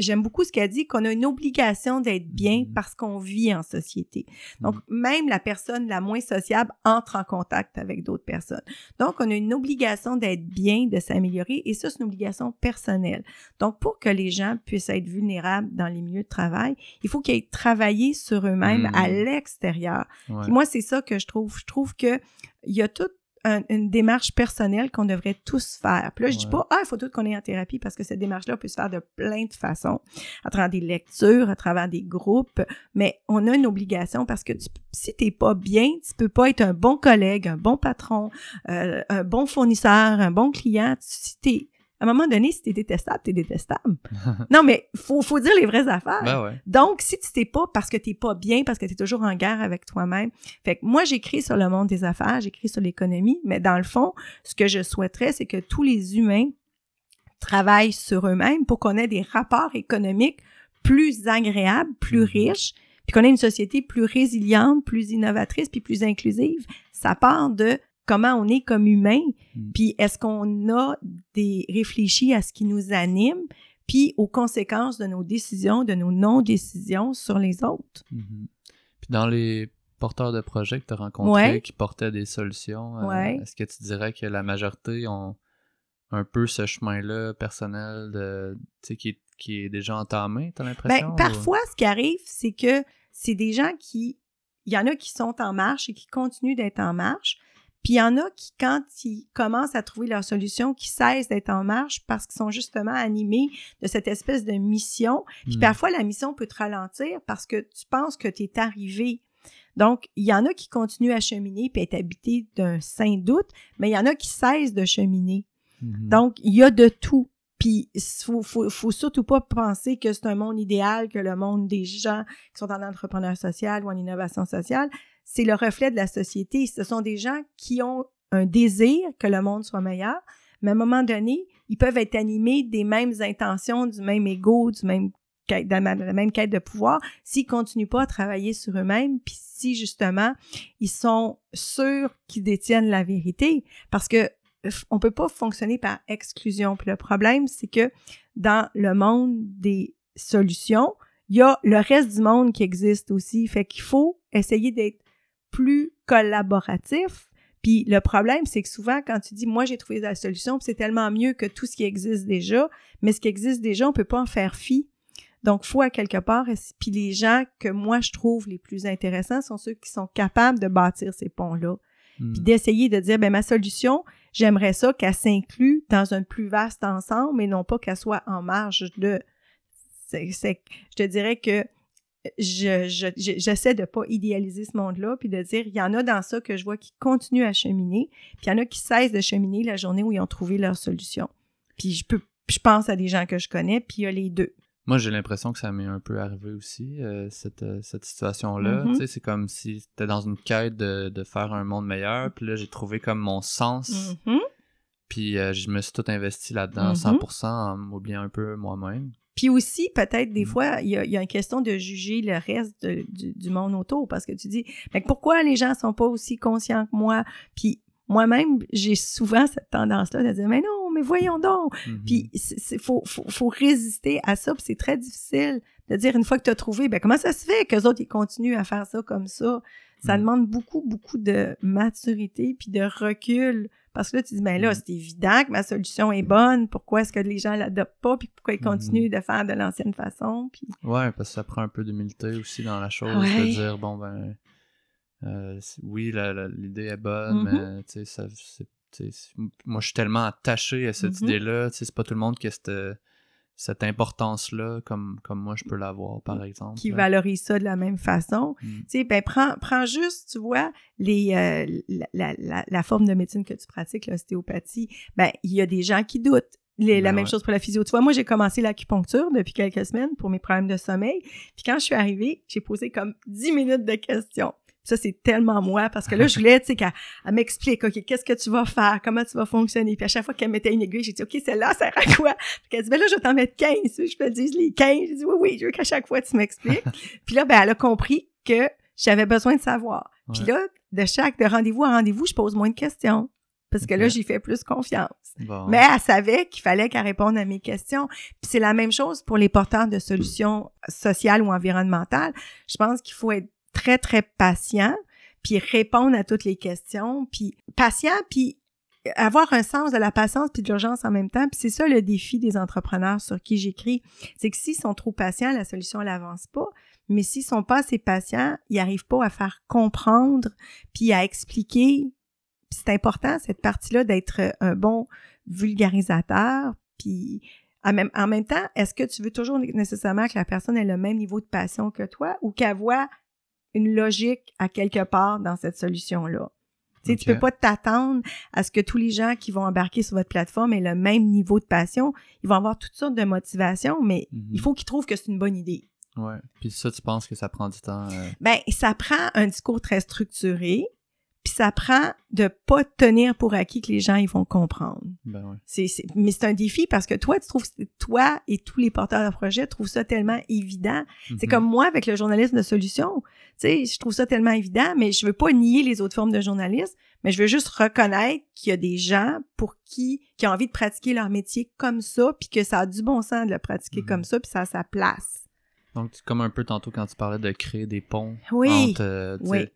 j'aime beaucoup ce qu'elle dit, qu'on a une obligation d'être bien Mhm. parce qu'on vit en société. Donc, Mhm. même la personne la moins sociable entre en contact avec d'autres personnes. Donc, on a une obligation d'être bien, de s'améliorer, et ça, c'est une obligation personnelle. Donc, pour que les gens puissent être vulnérables dans les milieux de travail, il faut qu'ils aient travaillé sur eux-mêmes à l'extérieur. Ouais. Puis moi, c'est ça que je trouve. Je trouve que il y a toute un- une démarche personnelle qu'on devrait tous faire. Puis là, je dis Ouais. pas, ah, il faut tout qu'on ait en thérapie parce que cette démarche-là peut se faire de plein de façons, à travers des lectures, à travers des groupes, mais on a une obligation parce que tu, si t'es pas bien, tu peux pas être un bon collègue, un bon patron, euh, un bon fournisseur, un bon client. Si t'es, à un moment donné, si t'es détestable, t'es détestable. non, mais faut, faut dire les vraies affaires. Ben ouais. Donc, si tu t'es pas parce que t'es pas bien, parce que tu es toujours en guerre avec toi-même. Fait que moi, j'écris sur le monde des affaires, j'écris sur l'économie, mais dans le fond, ce que je souhaiterais, c'est que tous les humains travaillent sur eux-mêmes pour qu'on ait des rapports économiques plus agréables, plus Mhm. riches, puis qu'on ait une société plus résiliente, plus innovatrice, puis plus inclusive. Ça part de comment on est comme humain, Mhm. puis est-ce qu'on a des réfléchis à ce qui nous anime, puis aux conséquences de nos décisions, de nos non-décisions sur les autres. Mhm. Puis dans les porteurs de projets que tu as rencontrés Ouais. qui portaient des solutions, euh, Ouais. est-ce que tu dirais que la majorité ont un peu ce chemin-là personnel de, tu qui, est- qui est déjà entamé, t'as l'impression? Ben, ou- parfois, ce qui arrive, c'est que c'est des gens qui. Il y en a qui sont en marche et qui continuent d'être en marche. Puis il y en a qui, quand ils commencent à trouver leur solution, qui cessent d'être en marche parce qu'ils sont justement animés de cette espèce de mission. Puis Hmm. parfois, la mission peut te ralentir parce que tu penses que tu es arrivé. Donc, il y en a qui continuent à cheminer puis être habités d'un saint doute, mais il y en a qui cessent de cheminer. Mhm. Donc, il y a de tout. Puis, il faut, faut, faut surtout pas penser que c'est un monde idéal, que le monde des gens qui sont en entrepreneur social ou en innovation sociale, c'est le reflet de la société. Ce sont des gens qui ont un désir que le monde soit meilleur, mais à un moment donné, ils peuvent être animés des mêmes intentions, du même ego, du même de la même quête de pouvoir, s'ils continuent pas à travailler sur eux-mêmes, puis si justement ils sont sûrs qu'ils détiennent la vérité, parce que on peut pas fonctionner par exclusion. Puis le problème, c'est que dans le monde des solutions, il y a le reste du monde qui existe aussi. Fait qu'il faut essayer d'être plus collaboratif. Puis le problème, c'est que souvent, quand tu dis, moi, j'ai trouvé la solution, c'est tellement mieux que tout ce qui existe déjà, mais ce qui existe déjà, on peut pas en faire fi. Donc, faut à quelque part, puis les gens que moi, je trouve les plus intéressants sont ceux qui sont capables de bâtir ces ponts-là puis d'essayer de dire, ben ma solution, j'aimerais ça qu'elle s'inclue dans un plus vaste ensemble et non pas qu'elle soit en marge de... C'est, c'est- je te dirais que je, je- je- j'essaie de pas idéaliser ce monde-là, puis de dire, il y en a dans ça que je vois qui continuent à cheminer, puis il y en a qui cessent de cheminer la journée où ils ont trouvé leur solution. Puis je peux, je pense à des gens que je connais, puis il y a les deux. Moi, j'ai l'impression que ça m'est un peu arrivé aussi, euh, cette, euh, cette situation-là. Mhm. Tu sais, c'est comme si t'étais dans une quête de, de faire un monde meilleur, puis là, j'ai trouvé comme mon sens, Mhm. puis euh, je me suis tout investi là-dedans, Mhm. 100%, en m'oubliant un peu moi-même. Puis aussi, peut-être, des Mm. fois, il y a, il y a une question de juger le reste de- du, du monde autour parce que tu dis, mais pourquoi les gens sont pas aussi conscients que moi? Puis moi-même, j'ai souvent cette tendance-là de dire, mais non, mais voyons donc. Mhm. Puis il faut, faut, faut résister à ça, puis c'est très difficile de dire, une fois que tu as trouvé, ben comment ça se fait qu'eux autres, ils continuent à faire ça comme ça? Ça Mm. demande beaucoup, beaucoup de maturité puis de recul. Parce que là, tu dis, ben là, Mm. c'est évident que ma solution est bonne. Pourquoi est-ce que les gens l'adoptent pas? Puis pourquoi ils Mhm. continuent de faire de l'ancienne façon? Puis... Ouais, parce que ça prend un peu d'humilité aussi dans la chose, Ouais. de dire, bon, ben, euh, oui, l'idée est bonne, Mhm. mais, tu sais, ça, moi, je suis tellement attaché à cette Mhm. idée-là, tu sais, c'est pas tout le monde qui a cette, cette importance-là, comme, comme moi, je peux l'avoir, par exemple. qui là. valorisent ça de la même façon. Mm. Tu sais, ben prends, prends juste, tu vois, les, euh, la, la, la, la forme de médecine que tu pratiques, l'ostéopathie, ben il y a des gens qui doutent. Les- la Ben même ouais. chose pour la physio. Tu vois, moi, j'ai commencé l'acupuncture depuis quelques semaines pour mes problèmes de sommeil. Puis quand je suis arrivée, j'ai posé comme 10 minutes de questions. Ça, c'est tellement moi, parce que là, je voulais, tu sais, qu'elle elle m'explique, OK, qu'est-ce que tu vas faire, comment tu vas fonctionner? Puis à chaque fois qu'elle mettait une aiguille, j'ai dit, OK, celle-là, ça sert à quoi? Puis elle dit, ben là, je vais t'en mettre 15. Tu veux que Je te dise les 15. J'ai dit, oui, oui, je veux qu'à chaque fois, tu m'expliques. [laughs] Puis là, ben, elle a compris que j'avais besoin de savoir. Puis là, de chaque de rendez-vous à rendez-vous, je pose moins de questions. Parce que là, j'y fais plus confiance. Bon. Mais elle savait qu'il fallait qu'elle réponde à mes questions. Puis c'est la même chose pour les porteurs de solutions sociales ou environnementales. Je pense qu'il faut être très, très patient, puis répondre à toutes les questions, puis patient, puis avoir un sens de la patience puis de l'urgence en même temps. Puis c'est ça le défi des entrepreneurs sur qui j'écris. C'est que s'ils sont trop patients, la solution n'avance pas. Mais s'ils sont pas assez patients, ils n'arrivent pas à faire comprendre puis à expliquer. C'est important, cette partie-là, d'être euh, un bon vulgarisateur. Puis en même, en même temps, est-ce que tu veux toujours nécessairement que la personne ait le même niveau de passion que toi ou qu'elle voit une logique à quelque part dans cette solution-là? Tu sais, tu peux pas t'attendre à ce que tous les gens qui vont embarquer sur votre plateforme aient le même niveau de passion. Ils vont avoir toutes sortes de motivations, mais Mhm. il faut qu'ils trouvent que c'est une bonne idée. Ouais. Puis ça, tu penses que ça prend du temps? euh, Ben, ça prend un discours très structuré, puis ça prend de pas tenir pour acquis que les gens ils vont comprendre. Ben ouais. C'est, c'est- mais c'est un défi parce que toi, tu trouves, toi et tous les porteurs de projets trouvent ça tellement évident. C'est Mhm. comme moi avec le journalisme de solution. Tu sais, je trouve ça tellement évident, mais je veux pas nier les autres formes de journalisme, mais je veux juste reconnaître qu'il y a des gens pour qui, qui ont envie de pratiquer leur métier comme ça, puis que ça a du bon sens de le pratiquer Mhm. comme ça, puis ça a sa place. Donc, c'est comme un peu tantôt quand tu parlais de créer des ponts Oui. entre, euh, Oui.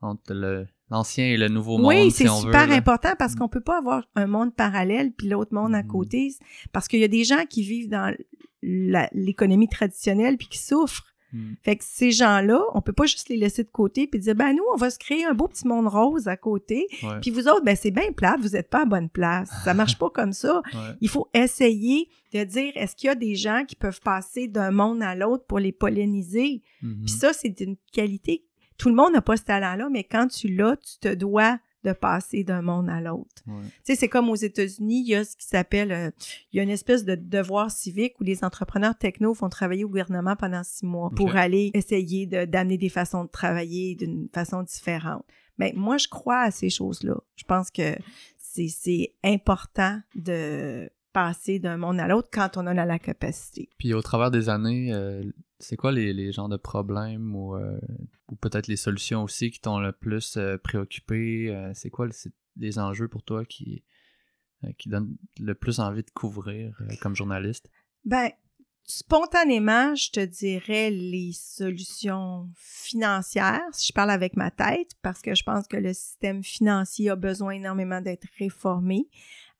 entre le, l'ancien et le nouveau monde. Oui, c'est si on veut, super important parce Mm. qu'on peut pas avoir un monde parallèle puis l'autre monde à Mhm. côté parce qu'il y a des gens qui vivent dans l'économie traditionnelle puis qui souffrent. Mm. Fait que ces gens-là, on peut pas juste les laisser de côté puis dire ben nous on va se créer un beau petit monde rose à côté puis vous autres ben c'est bien plate, vous êtes pas à bonne place. Ça marche pas comme ça. [laughs] ouais. Il faut essayer de dire est-ce qu'il y a des gens qui peuvent passer d'un monde à l'autre pour les polliniser? Mhm. Puis ça, c'est une qualité. Tout le monde n'a pas ce talent-là, mais quand tu l'as, tu te dois de passer d'un monde à l'autre. Ouais. Tu sais, c'est comme aux États-Unis, il y a ce qui s'appelle, euh, il y a une espèce de devoir civique où les entrepreneurs techno font travailler au gouvernement pendant six mois pour aller essayer de- d'amener des façons de travailler d'une façon différente. Mais moi, je crois à ces choses-là. Je pense que c'est- c'est important de passer d'un monde à l'autre quand on en a la capacité. Puis au travers des années, euh, c'est quoi les, les genres de problèmes ou, euh, ou peut-être les solutions aussi qui t'ont le plus euh, préoccupé? C'est quoi les enjeux pour toi qui, qui donnent le plus envie de couvrir comme journaliste? Ben, spontanément, je te dirais les solutions financières, si je parle avec ma tête, parce que je pense que le système financier a besoin énormément d'être réformé,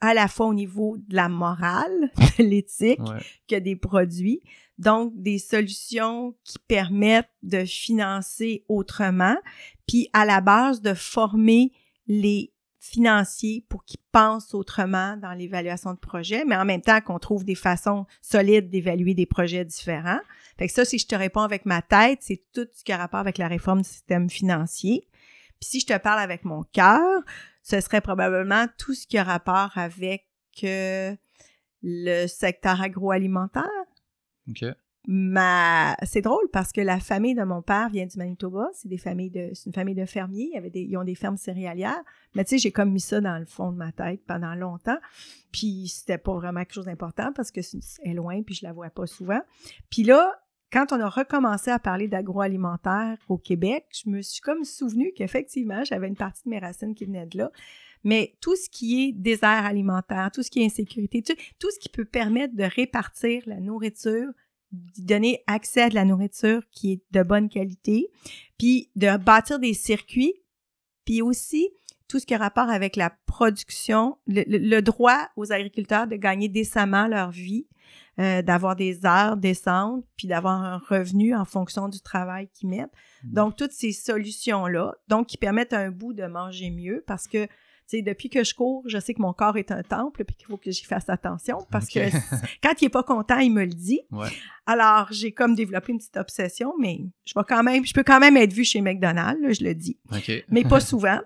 à la fois au niveau de la morale, [laughs] de l'éthique, Ouais. que des produits. Donc, des solutions qui permettent de financer autrement, puis à la base de former les financiers pour qu'ils pensent autrement dans l'évaluation de projets, mais en même temps qu'on trouve des façons solides d'évaluer des projets différents. Fait que ça, si je te réponds avec ma tête, c'est tout ce qui a rapport avec la réforme du système financier. Puis si je te parle avec mon cœur, ce serait probablement tout ce qui a rapport avec euh, le secteur agroalimentaire. OK. Ma... C'est drôle parce que la famille de mon père vient du Manitoba. C'est des familles de, c'est une famille de fermiers. Il y avait des, ils ont des fermes céréalières. Mais tu sais, j'ai comme mis ça dans le fond de ma tête pendant longtemps. Puis c'était pas vraiment quelque chose d'important parce que c'est c'est loin puis je la vois pas souvent. Puis là, quand on a recommencé à parler d'agroalimentaire au Québec, je me suis comme souvenu qu'effectivement, j'avais une partie de mes racines qui venait de là. Mais tout ce qui est désert alimentaire, tout ce qui est insécurité, tout, ce qui peut permettre de répartir la nourriture, d'y donner accès à de la nourriture qui est de bonne qualité, puis de bâtir des circuits, puis aussi tout ce qui a rapport avec la production, le droit aux agriculteurs de gagner décemment leur vie, euh, d'avoir des heures décentes, puis d'avoir un revenu en fonction du travail qu'ils mettent. Mhm. Donc, toutes ces solutions-là, donc qui permettent à un bout de manger mieux, parce que, tu sais, depuis que je cours, je sais que mon corps est un temple, puis qu'il faut que j'y fasse attention, parce que [laughs] quand il est pas content, il me le dit. Ouais. Alors, j'ai comme développé une petite obsession, mais je vais quand même, je peux quand même être vue chez McDonald's, là, je le dis, OK. mais pas [laughs] souvent.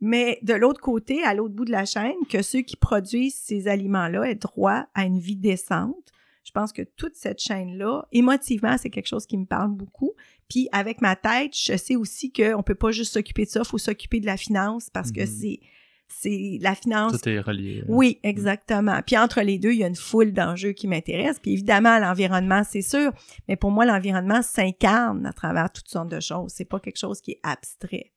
Mais de l'autre côté, à l'autre bout de la chaîne, que ceux qui produisent ces aliments-là aient droit à une vie décente. Je pense que toute cette chaîne-là, émotivement, c'est quelque chose qui me parle beaucoup. Puis avec ma tête, je sais aussi qu'on peut pas juste s'occuper de ça, faut s'occuper de la finance parce que Mhm. c'est c'est la finance Tout est relié. là. oui, exactement. Puis entre les deux, il y a une foule d'enjeux qui m'intéressent. Puis évidemment, l'environnement, c'est sûr. Mais pour moi, l'environnement s'incarne à travers toutes sortes de choses. C'est pas quelque chose qui est abstrait.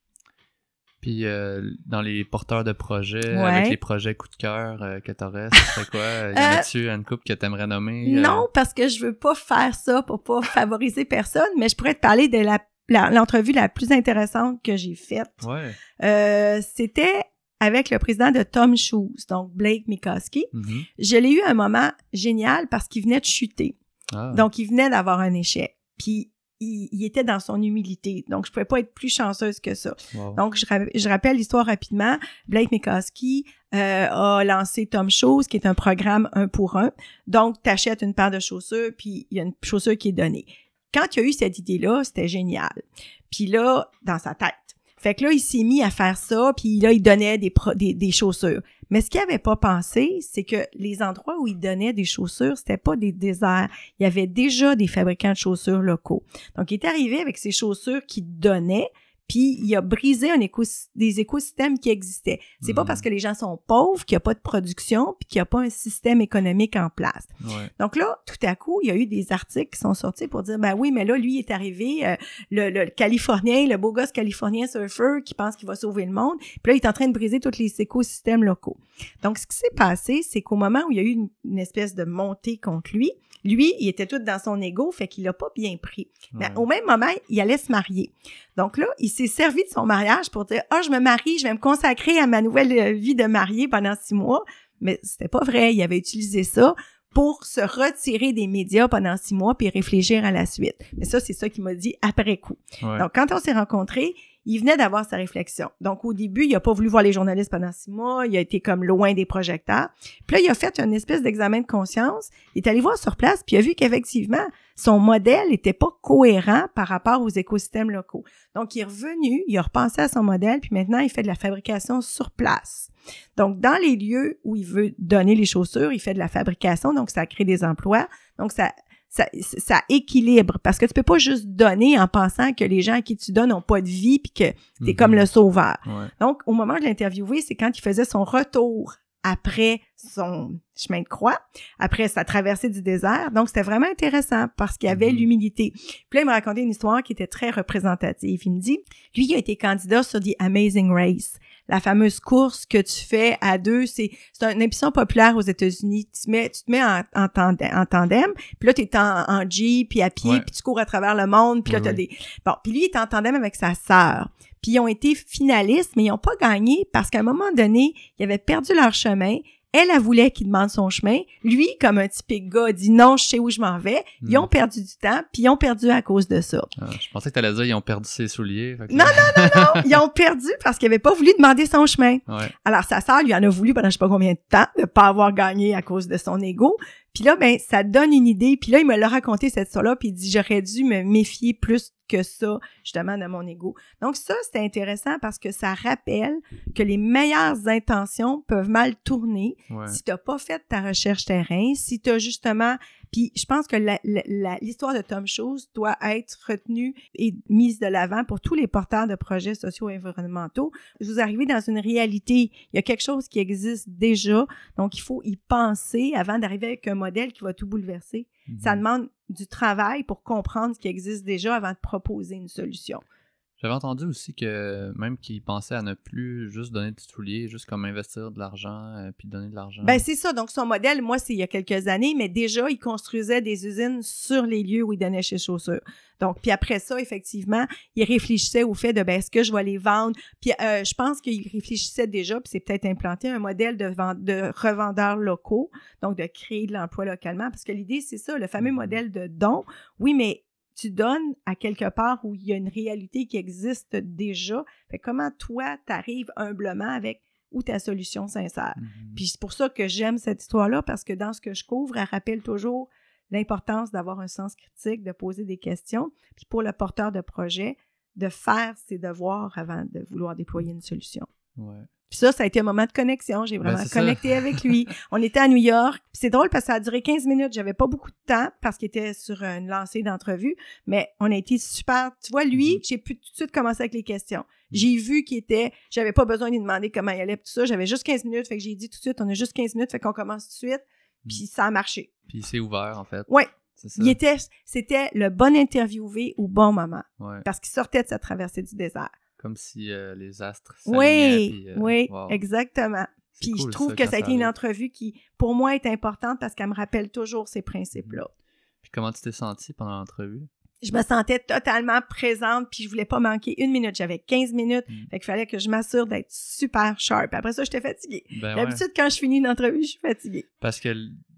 Puis euh, dans les porteurs de projets, Ouais. avec les projets coup de cœur euh, que t'aurais, ce serait quoi? [laughs] Y en a-tu une couple que t'aimerais nommer? euh? Non, parce que je veux pas faire ça pour pas favoriser personne, mais je pourrais te parler de la l'entrevue la, plus intéressante que j'ai faite. Ouais. Euh, C'était avec le président de Tom Shoes, donc Blake Mikoski. Mhm. Je l'ai eu un moment génial parce qu'il venait de chuter. Ah. Donc, il venait d'avoir un échec. Puis, il, il était dans son humilité. Donc, je pouvais pas être plus chanceuse que ça. Wow. Donc, je, ra- je rappelle l'histoire rapidement. Blake Mikoski euh, a lancé Tom Shoes, qui est un programme un pour un. Donc, tu achètes une paire de chaussures, puis il y a une chaussure qui est donnée. Quand il a eu cette idée-là, c'était génial. Puis là, dans sa tête. Fait que là, il s'est mis à faire ça, puis là, il donnait des, des, chaussures. Mais ce qu'il avait pas pensé, c'est que les endroits où il donnait des chaussures, c'était pas des déserts. Il y avait déjà des fabricants de chaussures locaux. Donc, il est arrivé avec ses chaussures qu'il donnait, puis il a brisé un écos- des écosystèmes qui existaient. C'est pas parce que les gens sont pauvres qu'il n'y a pas de production, puis qu'il n'y a pas un système économique en place. Ouais. Donc là, tout à coup, il y a eu des articles qui sont sortis pour dire, ben oui, mais là, lui est arrivé, euh, le, le Californien, le beau gosse californien surfer qui pense qu'il va sauver le monde, puis là, il est en train de briser tous les écosystèmes locaux. Donc, ce qui s'est passé, c'est qu'au moment où il y a eu une, une espèce de montée contre lui, lui, il était tout dans son ego, fait qu'il l'a pas bien pris. Mais au même moment, il allait se marier. Donc là, il s'est servi de son mariage pour dire, ah, je me marie, je vais me consacrer à ma nouvelle euh, vie de mariée pendant six mois. Mais c'était pas vrai. Il avait utilisé ça pour se retirer des médias pendant six mois puis réfléchir à la suite. Mais ça, c'est ça qu'il m'a dit après coup. Ouais. Donc, quand on s'est rencontrés, il venait d'avoir sa réflexion. Donc, au début, il a pas voulu voir les journalistes pendant six mois. Il a été comme loin des projecteurs. Puis là, il a fait une espèce d'examen de conscience. Il est allé voir sur place, puis il a vu qu'effectivement, son modèle était pas cohérent par rapport aux écosystèmes locaux. Donc, il est revenu, il a repensé à son modèle, puis maintenant, il fait de la fabrication sur place. Donc, dans les lieux où il veut donner les chaussures, il fait de la fabrication, donc ça crée des emplois. Donc, ça, ça, ça équilibre parce que tu peux pas juste donner en pensant que les gens à qui tu donnes n'ont pas de vie puis que t'es Mhm. comme le sauveur. Ouais. Donc, au moment de l'interviewer, c'est quand il faisait son retour après son chemin de croix, après sa traversée du désert. Donc, c'était vraiment intéressant parce qu'il y avait Mhm. l'humilité. Puis là, il me racontait une histoire qui était très représentative. Il me dit, lui, il a été candidat sur The Amazing Race, la fameuse course que tu fais à deux. C'est c'est une émission populaire aux États-Unis. Tu, te mets, tu te mets en, en, tandem, en tandem, puis là, tu es en, en Jeep, puis à pied, Ouais. puis tu cours à travers le monde, puis là, Oui, tu as oui. des... Bon, puis lui, il est en tandem avec sa sœur. Puis ils ont été finalistes, mais ils n'ont pas gagné parce qu'à un moment donné, ils avaient perdu leur chemin. Elle, elle voulait qu'il demande son chemin. Lui, comme un typique gars, a dit non, je sais où je m'en vais. Ils Hmm. ont perdu du temps, puis ils ont perdu à cause de ça. Ah, je pensais que t'allais dire ils ont perdu ses souliers. fait que- Non, Non, [laughs] ils ont perdu parce qu'il avait pas voulu demander son chemin. Ouais. Alors, sa sœur lui en a voulu pendant je sais pas combien de temps de pas avoir gagné à cause de son ego. Puis là, ben, ça donne une idée. Puis là, il me l'a raconté cette histoire-là, puis il dit, j'aurais dû me méfier plus que ça, justement, de mon ego. Donc ça, c'était intéressant parce que ça rappelle que les meilleures intentions peuvent mal tourner Ouais. si t'as pas fait ta recherche terrain, si t'as justement... Puis je pense que l'histoire de Tom Chose doit être retenue et mise de l'avant pour tous les porteurs de projets sociaux et environnementaux. Vous arrivez dans une réalité, il y a quelque chose qui existe déjà, donc il faut y penser avant d'arriver avec un modèle qui va tout bouleverser. Ça Mhm. demande du travail pour comprendre ce qui existe déjà avant de proposer une solution. J'avais entendu aussi que même qu'ils pensaient à ne plus juste donner des souliers, juste comme investir de l'argent euh, puis donner de l'argent. Ben c'est ça. Donc son modèle, moi, c'est il y a quelques années, mais déjà, il construisait des usines sur les lieux où il donnait ses chaussures. Donc, puis après ça, effectivement, il réfléchissait au fait de ben est-ce que je vais les vendre? Puis euh, je pense qu'il réfléchissait déjà, puis c'est peut-être implanté un modèle de, vente, de revendeurs locaux, donc de créer de l'emploi localement, parce que l'idée c'est ça, le fameux Mhm. modèle de don. Oui, mais tu donnes à quelque part où il y a une réalité qui existe déjà. Fait comment toi, t'arrives humblement avec ou ta solution sincère? Mhm. Puis c'est pour ça que j'aime cette histoire-là, parce que dans ce que je couvre, elle rappelle toujours l'importance d'avoir un sens critique, de poser des questions, puis pour le porteur de projet, de faire ses devoirs avant de vouloir déployer une solution. Ouais. Puis ça, ça a été un moment de connexion. J'ai Ben, vraiment ça. connecté avec lui. [laughs] On était à New York. C'est drôle parce que ça a duré 15 minutes. J'avais pas beaucoup de temps parce qu'il était sur une lancée d'entrevue. Mais on a été super. Tu vois, lui, Mhm. j'ai pu tout de suite commencer avec les questions. J'ai vu qu'il était... J'avais pas besoin de lui demander comment il allait tout ça. J'avais juste 15 minutes. Fait que j'ai dit tout de suite, on a juste 15 minutes. Fait qu'on commence tout de suite. Puis ça a marché. Puis c'est ouvert en fait. Ça. Il était... C'était le bon interviewé au bon moment. Ouais. Parce qu'il sortait de sa traversée du désert. Comme si euh, les astres Oui, puis, euh, oui, wow. exactement. Puis cool, je trouve ça, que ça a été une entrevue qui, pour moi, est importante parce qu'elle me rappelle toujours ces principes-là. Puis comment tu t'es senti pendant l'entrevue? Je me sentais totalement présente, puis je voulais pas manquer une minute. J'avais 15 minutes, Mm. fait qu'il fallait que je m'assure d'être super sharp. Après ça, j'étais fatiguée. Ben ouais. D'habitude, quand je finis une entrevue, je suis fatiguée. Parce que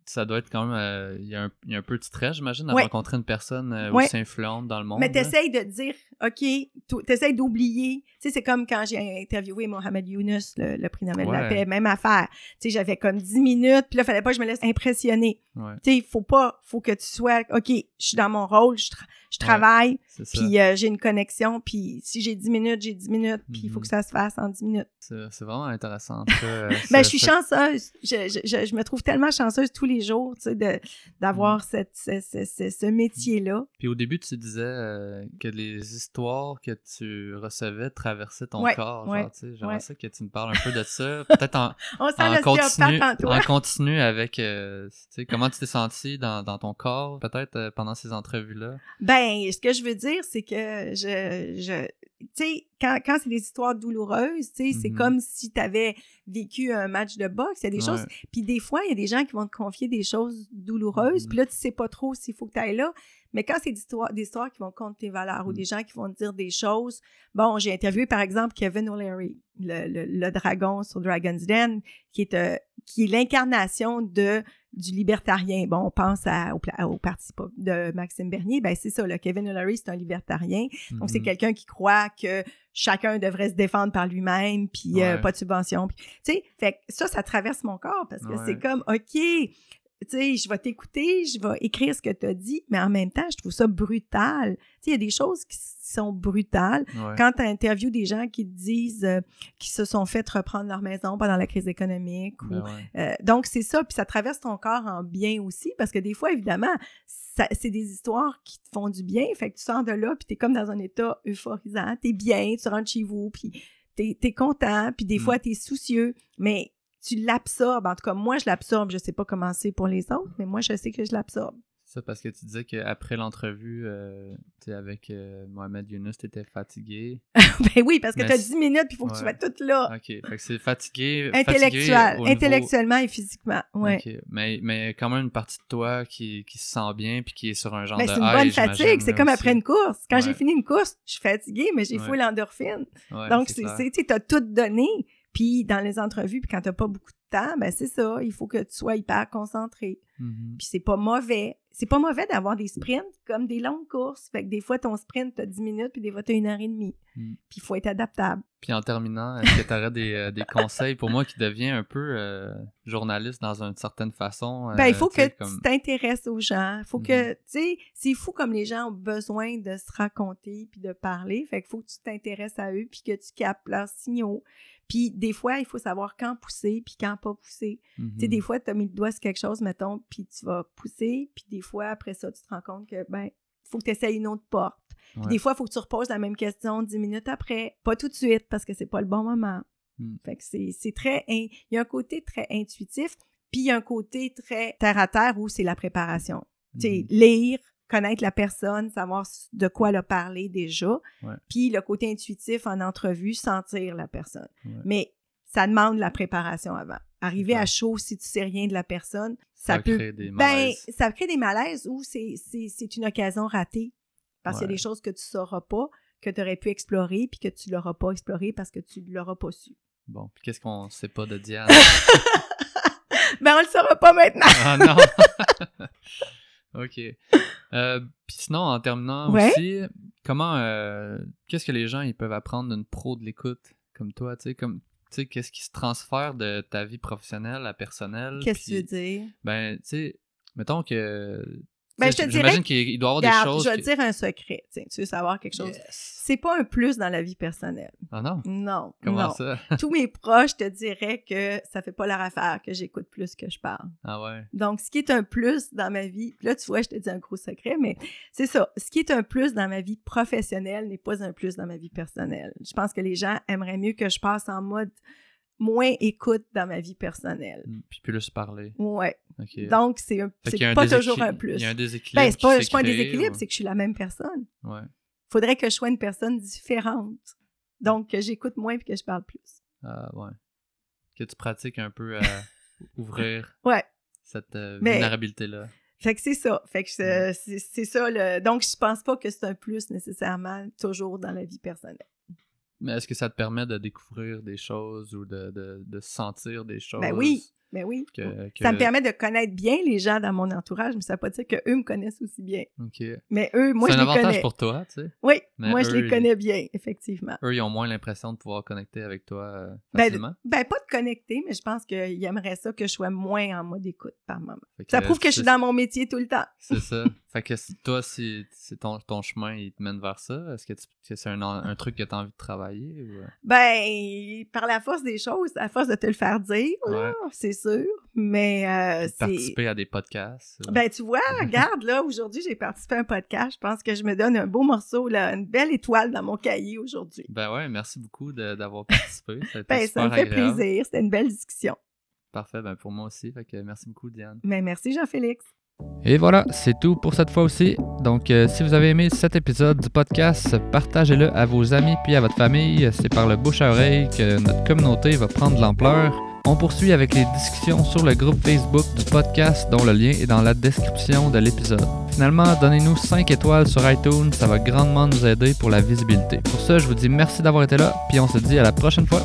ça doit être quand même. euh, Il y, a un- il y a un peu de stress, j'imagine, à Ouais. rencontrer une personne euh, Ouais. aussi influente dans le monde. Mais t'essayes de dire, OK, tu- t'essayes d'oublier. Tu sais, c'est comme quand j'ai interviewé Mohamed Younous, le, le prix Nobel de la Ouais. paix, même affaire. Tu sais, j'avais comme 10 minutes, puis là, fallait pas que je me laisse impressionner. Ouais, Tu sais, il faut pas, faut que tu sois, OK, je suis dans mon rôle, je, tra- je Ouais. travaille, ça. puis euh, j'ai une connexion, puis si j'ai 10 minutes, j'ai 10 minutes, puis il faut Mhm. que ça se fasse en 10 minutes. C'est vraiment intéressant. ça, euh, [laughs] Ben, je suis chanceuse. Je, je, je, je me trouve tellement chanceuse tous les jours, tu sais, d'avoir Mhm. cette, ce, ce, ce, ce métier-là. Puis au début, tu disais euh, que les histoires que tu recevais traversaient ton Ouais, corps. ouais, genre, tu sais, J'aimerais ça que tu me parles un peu de ça. [laughs] Peut-être en, On en continu, en continu avec euh, tu sais, comment tu t'es senti dans, dans ton corps, peut-être euh, pendant ces entrevues-là? Ben, ce que je veux dire, c'est que je, je, tu sais, quand, quand c'est des histoires douloureuses, tu sais, c'est Mhm. comme si tu avais vécu un match de boxe. Il y a des choses. Puis des fois, il y a des gens qui vont te confier des choses douloureuses. Mhm. Puis là, tu sais pas trop s'il faut que tu ailles là. Mais quand c'est des histoires, des histoires qui vont contre tes valeurs ou Mhm. des gens qui vont te dire des choses. Bon, j'ai interviewé par exemple Kevin O'Leary, le, le, le dragon sur Dragon's Den, qui est, euh, qui est l'incarnation de du libertarien. Bon, on pense à, au, au parti de Maxime Bernier. Ben, c'est ça, le Kevin O'Leary, c'est un libertarien. Donc, c'est Mhm. quelqu'un qui croit que chacun devrait se défendre par lui-même, puis euh, pas de subvention. Tu sais, fait ça, ça traverse mon corps parce que Ouais. c'est comme, OK, tu sais, je vais t'écouter, je vais écrire ce que tu as dit, mais en même temps, je trouve ça brutal. Tu sais, il y a des choses qui sont brutales. Ouais. Quand tu interviews des gens qui te disent euh, qui se sont fait reprendre leur maison pendant la crise économique ou Ben ouais. euh, donc, c'est ça, puis ça traverse ton corps en bien aussi, parce que des fois, évidemment, c'est des histoires qui te font du bien, fait que tu sors de là, puis t'es comme dans un état euphorisant, t'es bien, tu rentres chez vous, puis t'es es content, puis des Mm. fois, t'es soucieux, mais tu l'absorbes, en tout cas, moi, je l'absorbe, je sais pas comment c'est pour les autres, mais moi, je sais que je l'absorbe. Ça, parce que tu disais qu'après l'entrevue euh, tu avec euh, Mohamed Younous, t'étais fatigué. [laughs] ben oui, parce que t'as c'est- 10 minutes, puis il faut que tu sois toute là, Ok, fait que c'est fatigué. intellectuel, fatigué au niveau- intellectuellement et physiquement, ouais. Ok, Mais, mais quand même une partie de toi qui, qui se sent bien puis qui est sur un genre Ben, de c'est une high, bonne fatigue, c'est comme aussi. après une course. Quand j'ai fini une course, je suis fatiguée, mais j'ai Ouais. full endorphine. Ouais, Donc, tu as tout donné. Puis, dans les entrevues, puis quand t'as pas beaucoup de temps, ben c'est ça. Il faut que tu sois hyper concentré. Mhm. Puis, c'est pas mauvais. C'est pas mauvais d'avoir des sprints comme des longues courses. Fait que des fois, ton sprint, t'as 10 minutes, puis des fois, t'as une heure et demie. Mm. Puis, il faut être adaptable. Puis en terminant, est-ce que tu aurais des, euh, des conseils pour moi qui deviens un peu euh, journaliste dans une certaine façon? Ben, il euh, faut que comme- tu t'intéresses aux gens. Il faut que, tu sais, c'est fou comme les gens ont besoin de se raconter puis de parler. Fait qu'il faut que tu t'intéresses à eux puis que tu captes leurs signaux. Puis des fois, il faut savoir quand pousser puis quand pas pousser. Tu sais, Mhm. des fois, tu as mis le doigt sur quelque chose, mettons, puis tu vas pousser. Puis des fois, après ça, tu te rends compte que, ben, il faut que tu essayes une autre porte. Puis Ouais. Des fois, il faut que tu reposes la même question dix minutes après. Pas tout de suite parce que c'est pas le bon moment. Mm. Fait que c'est c'est très... in- Il y a un côté très intuitif, puis il y a un côté très terre-à-terre où c'est la préparation. Tu sais, Mhm. lire, connaître la personne, savoir de quoi elle a parlé déjà. Ouais. Puis le côté intuitif en entrevue, sentir la personne. Ouais. Mais ça demande la préparation avant. Arriver à chaud si tu sais rien de la personne, Ça ça, peut... crée des Ben, malaises. ça crée des malaises ou c'est une occasion ratée. Parce qu'il y a des choses que tu sauras pas, que tu aurais pu explorer, puis que tu l'auras pas exploré parce que tu l'auras pas su. Bon, puis qu'est-ce qu'on sait pas de Diane? [laughs] Ben, on le saura pas maintenant! ah non! [laughs] ok. Euh, puis sinon, en terminant Ouais. aussi, comment, euh, qu'est-ce que les gens ils peuvent apprendre d'une pro de l'écoute comme toi, tu sais, comme, tu sais, qu'est-ce qui se transfère de ta vie professionnelle à personnelle? Qu'est-ce que tu veux dire? Ben, tu sais, mettons que. Ben, je te dirais qu'il doit y avoir des choses. je vais te dire un secret. Tiens, tu veux savoir quelque chose? Yes. C'est pas un plus dans la vie personnelle. Ah non? Non. Comment non. ça? [laughs] Tous mes proches te diraient que ça fait pas leur affaire que j'écoute plus que je parle. Ah ouais. Donc, ce qui est un plus dans ma vie, là, tu vois, je te dis un gros secret, mais c'est ça. Ce qui est un plus dans ma vie professionnelle n'est pas un plus dans ma vie personnelle. Je pense que les gens aimeraient mieux que je passe en mode moins écoute dans ma vie personnelle. Mm, Puis plus parler. Ouais. Donc, c'est pas toujours un plus. Il y a un déséquilibre. Ben, c'est pas, pas un déséquilibre, ou- c'est que je suis la même personne. Ouais. Faudrait que je sois une personne différente. Donc, que j'écoute moins puis que je parle plus. Ah ouais. Que tu pratiques un peu à [laughs] ouvrir Ouais. cette euh, vulnérabilité-là. Fait que c'est ça. Fait que c'est c'est- c'est ça. Le... Donc, je pense pas que c'est un plus nécessairement toujours dans la vie personnelle. Mais est-ce que ça te permet de découvrir des choses ou de, de, de sentir des choses? Ben oui. Ben oui. Que, que- Ça me permet de connaître bien les gens dans mon entourage, mais ça veut pas dire qu'eux me connaissent aussi bien. Mais eux, moi, c'est je un les avantage connais. pour toi, tu sais. Oui, Mais moi, je les connais bien, effectivement. Eux, ils ont moins l'impression de pouvoir connecter avec toi euh, Ben, facilement. Ben, pas de connecter, mais je pense qu'ils aimeraient ça que je sois moins en mode écoute par moment. Ça prouve que je suis c'est- dans mon métier tout le temps. C'est ça. [laughs] fait que toi, si, si ton, ton chemin il te mène vers ça, est-ce que, c'est un, un truc que tu as envie de travailler? Ou... euh? Ben, par la force des choses, à force de te le faire dire, là, c'est sûr. Mais euh, c'est. participer à des podcasts? euh? Ben, tu vois, [laughs] regarde, là, aujourd'hui, j'ai participé à un podcast. Je pense que je me donne un beau morceau, là, une belle étoile dans mon cahier aujourd'hui. Ben ouais, merci beaucoup d'avoir [laughs] participé. Ça, a été Ben, ça me fait agréable. plaisir. C'était une belle discussion. Parfait, ben pour moi aussi. Fait que merci beaucoup, Diane. Mais merci, Jean-Félix. Et voilà, c'est tout pour cette fois aussi. Donc, euh, si vous avez aimé cet épisode du podcast, partagez-le à vos amis puis à votre famille. C'est par le bouche à oreille que notre communauté va prendre de l'ampleur. On poursuit avec les discussions sur le groupe Facebook du podcast dont le lien est dans la description de l'épisode. Finalement, donnez-nous 5 étoiles sur iTunes, ça va grandement nous aider pour la visibilité. Pour ça, je vous dis merci d'avoir été là, puis on se dit à la prochaine fois.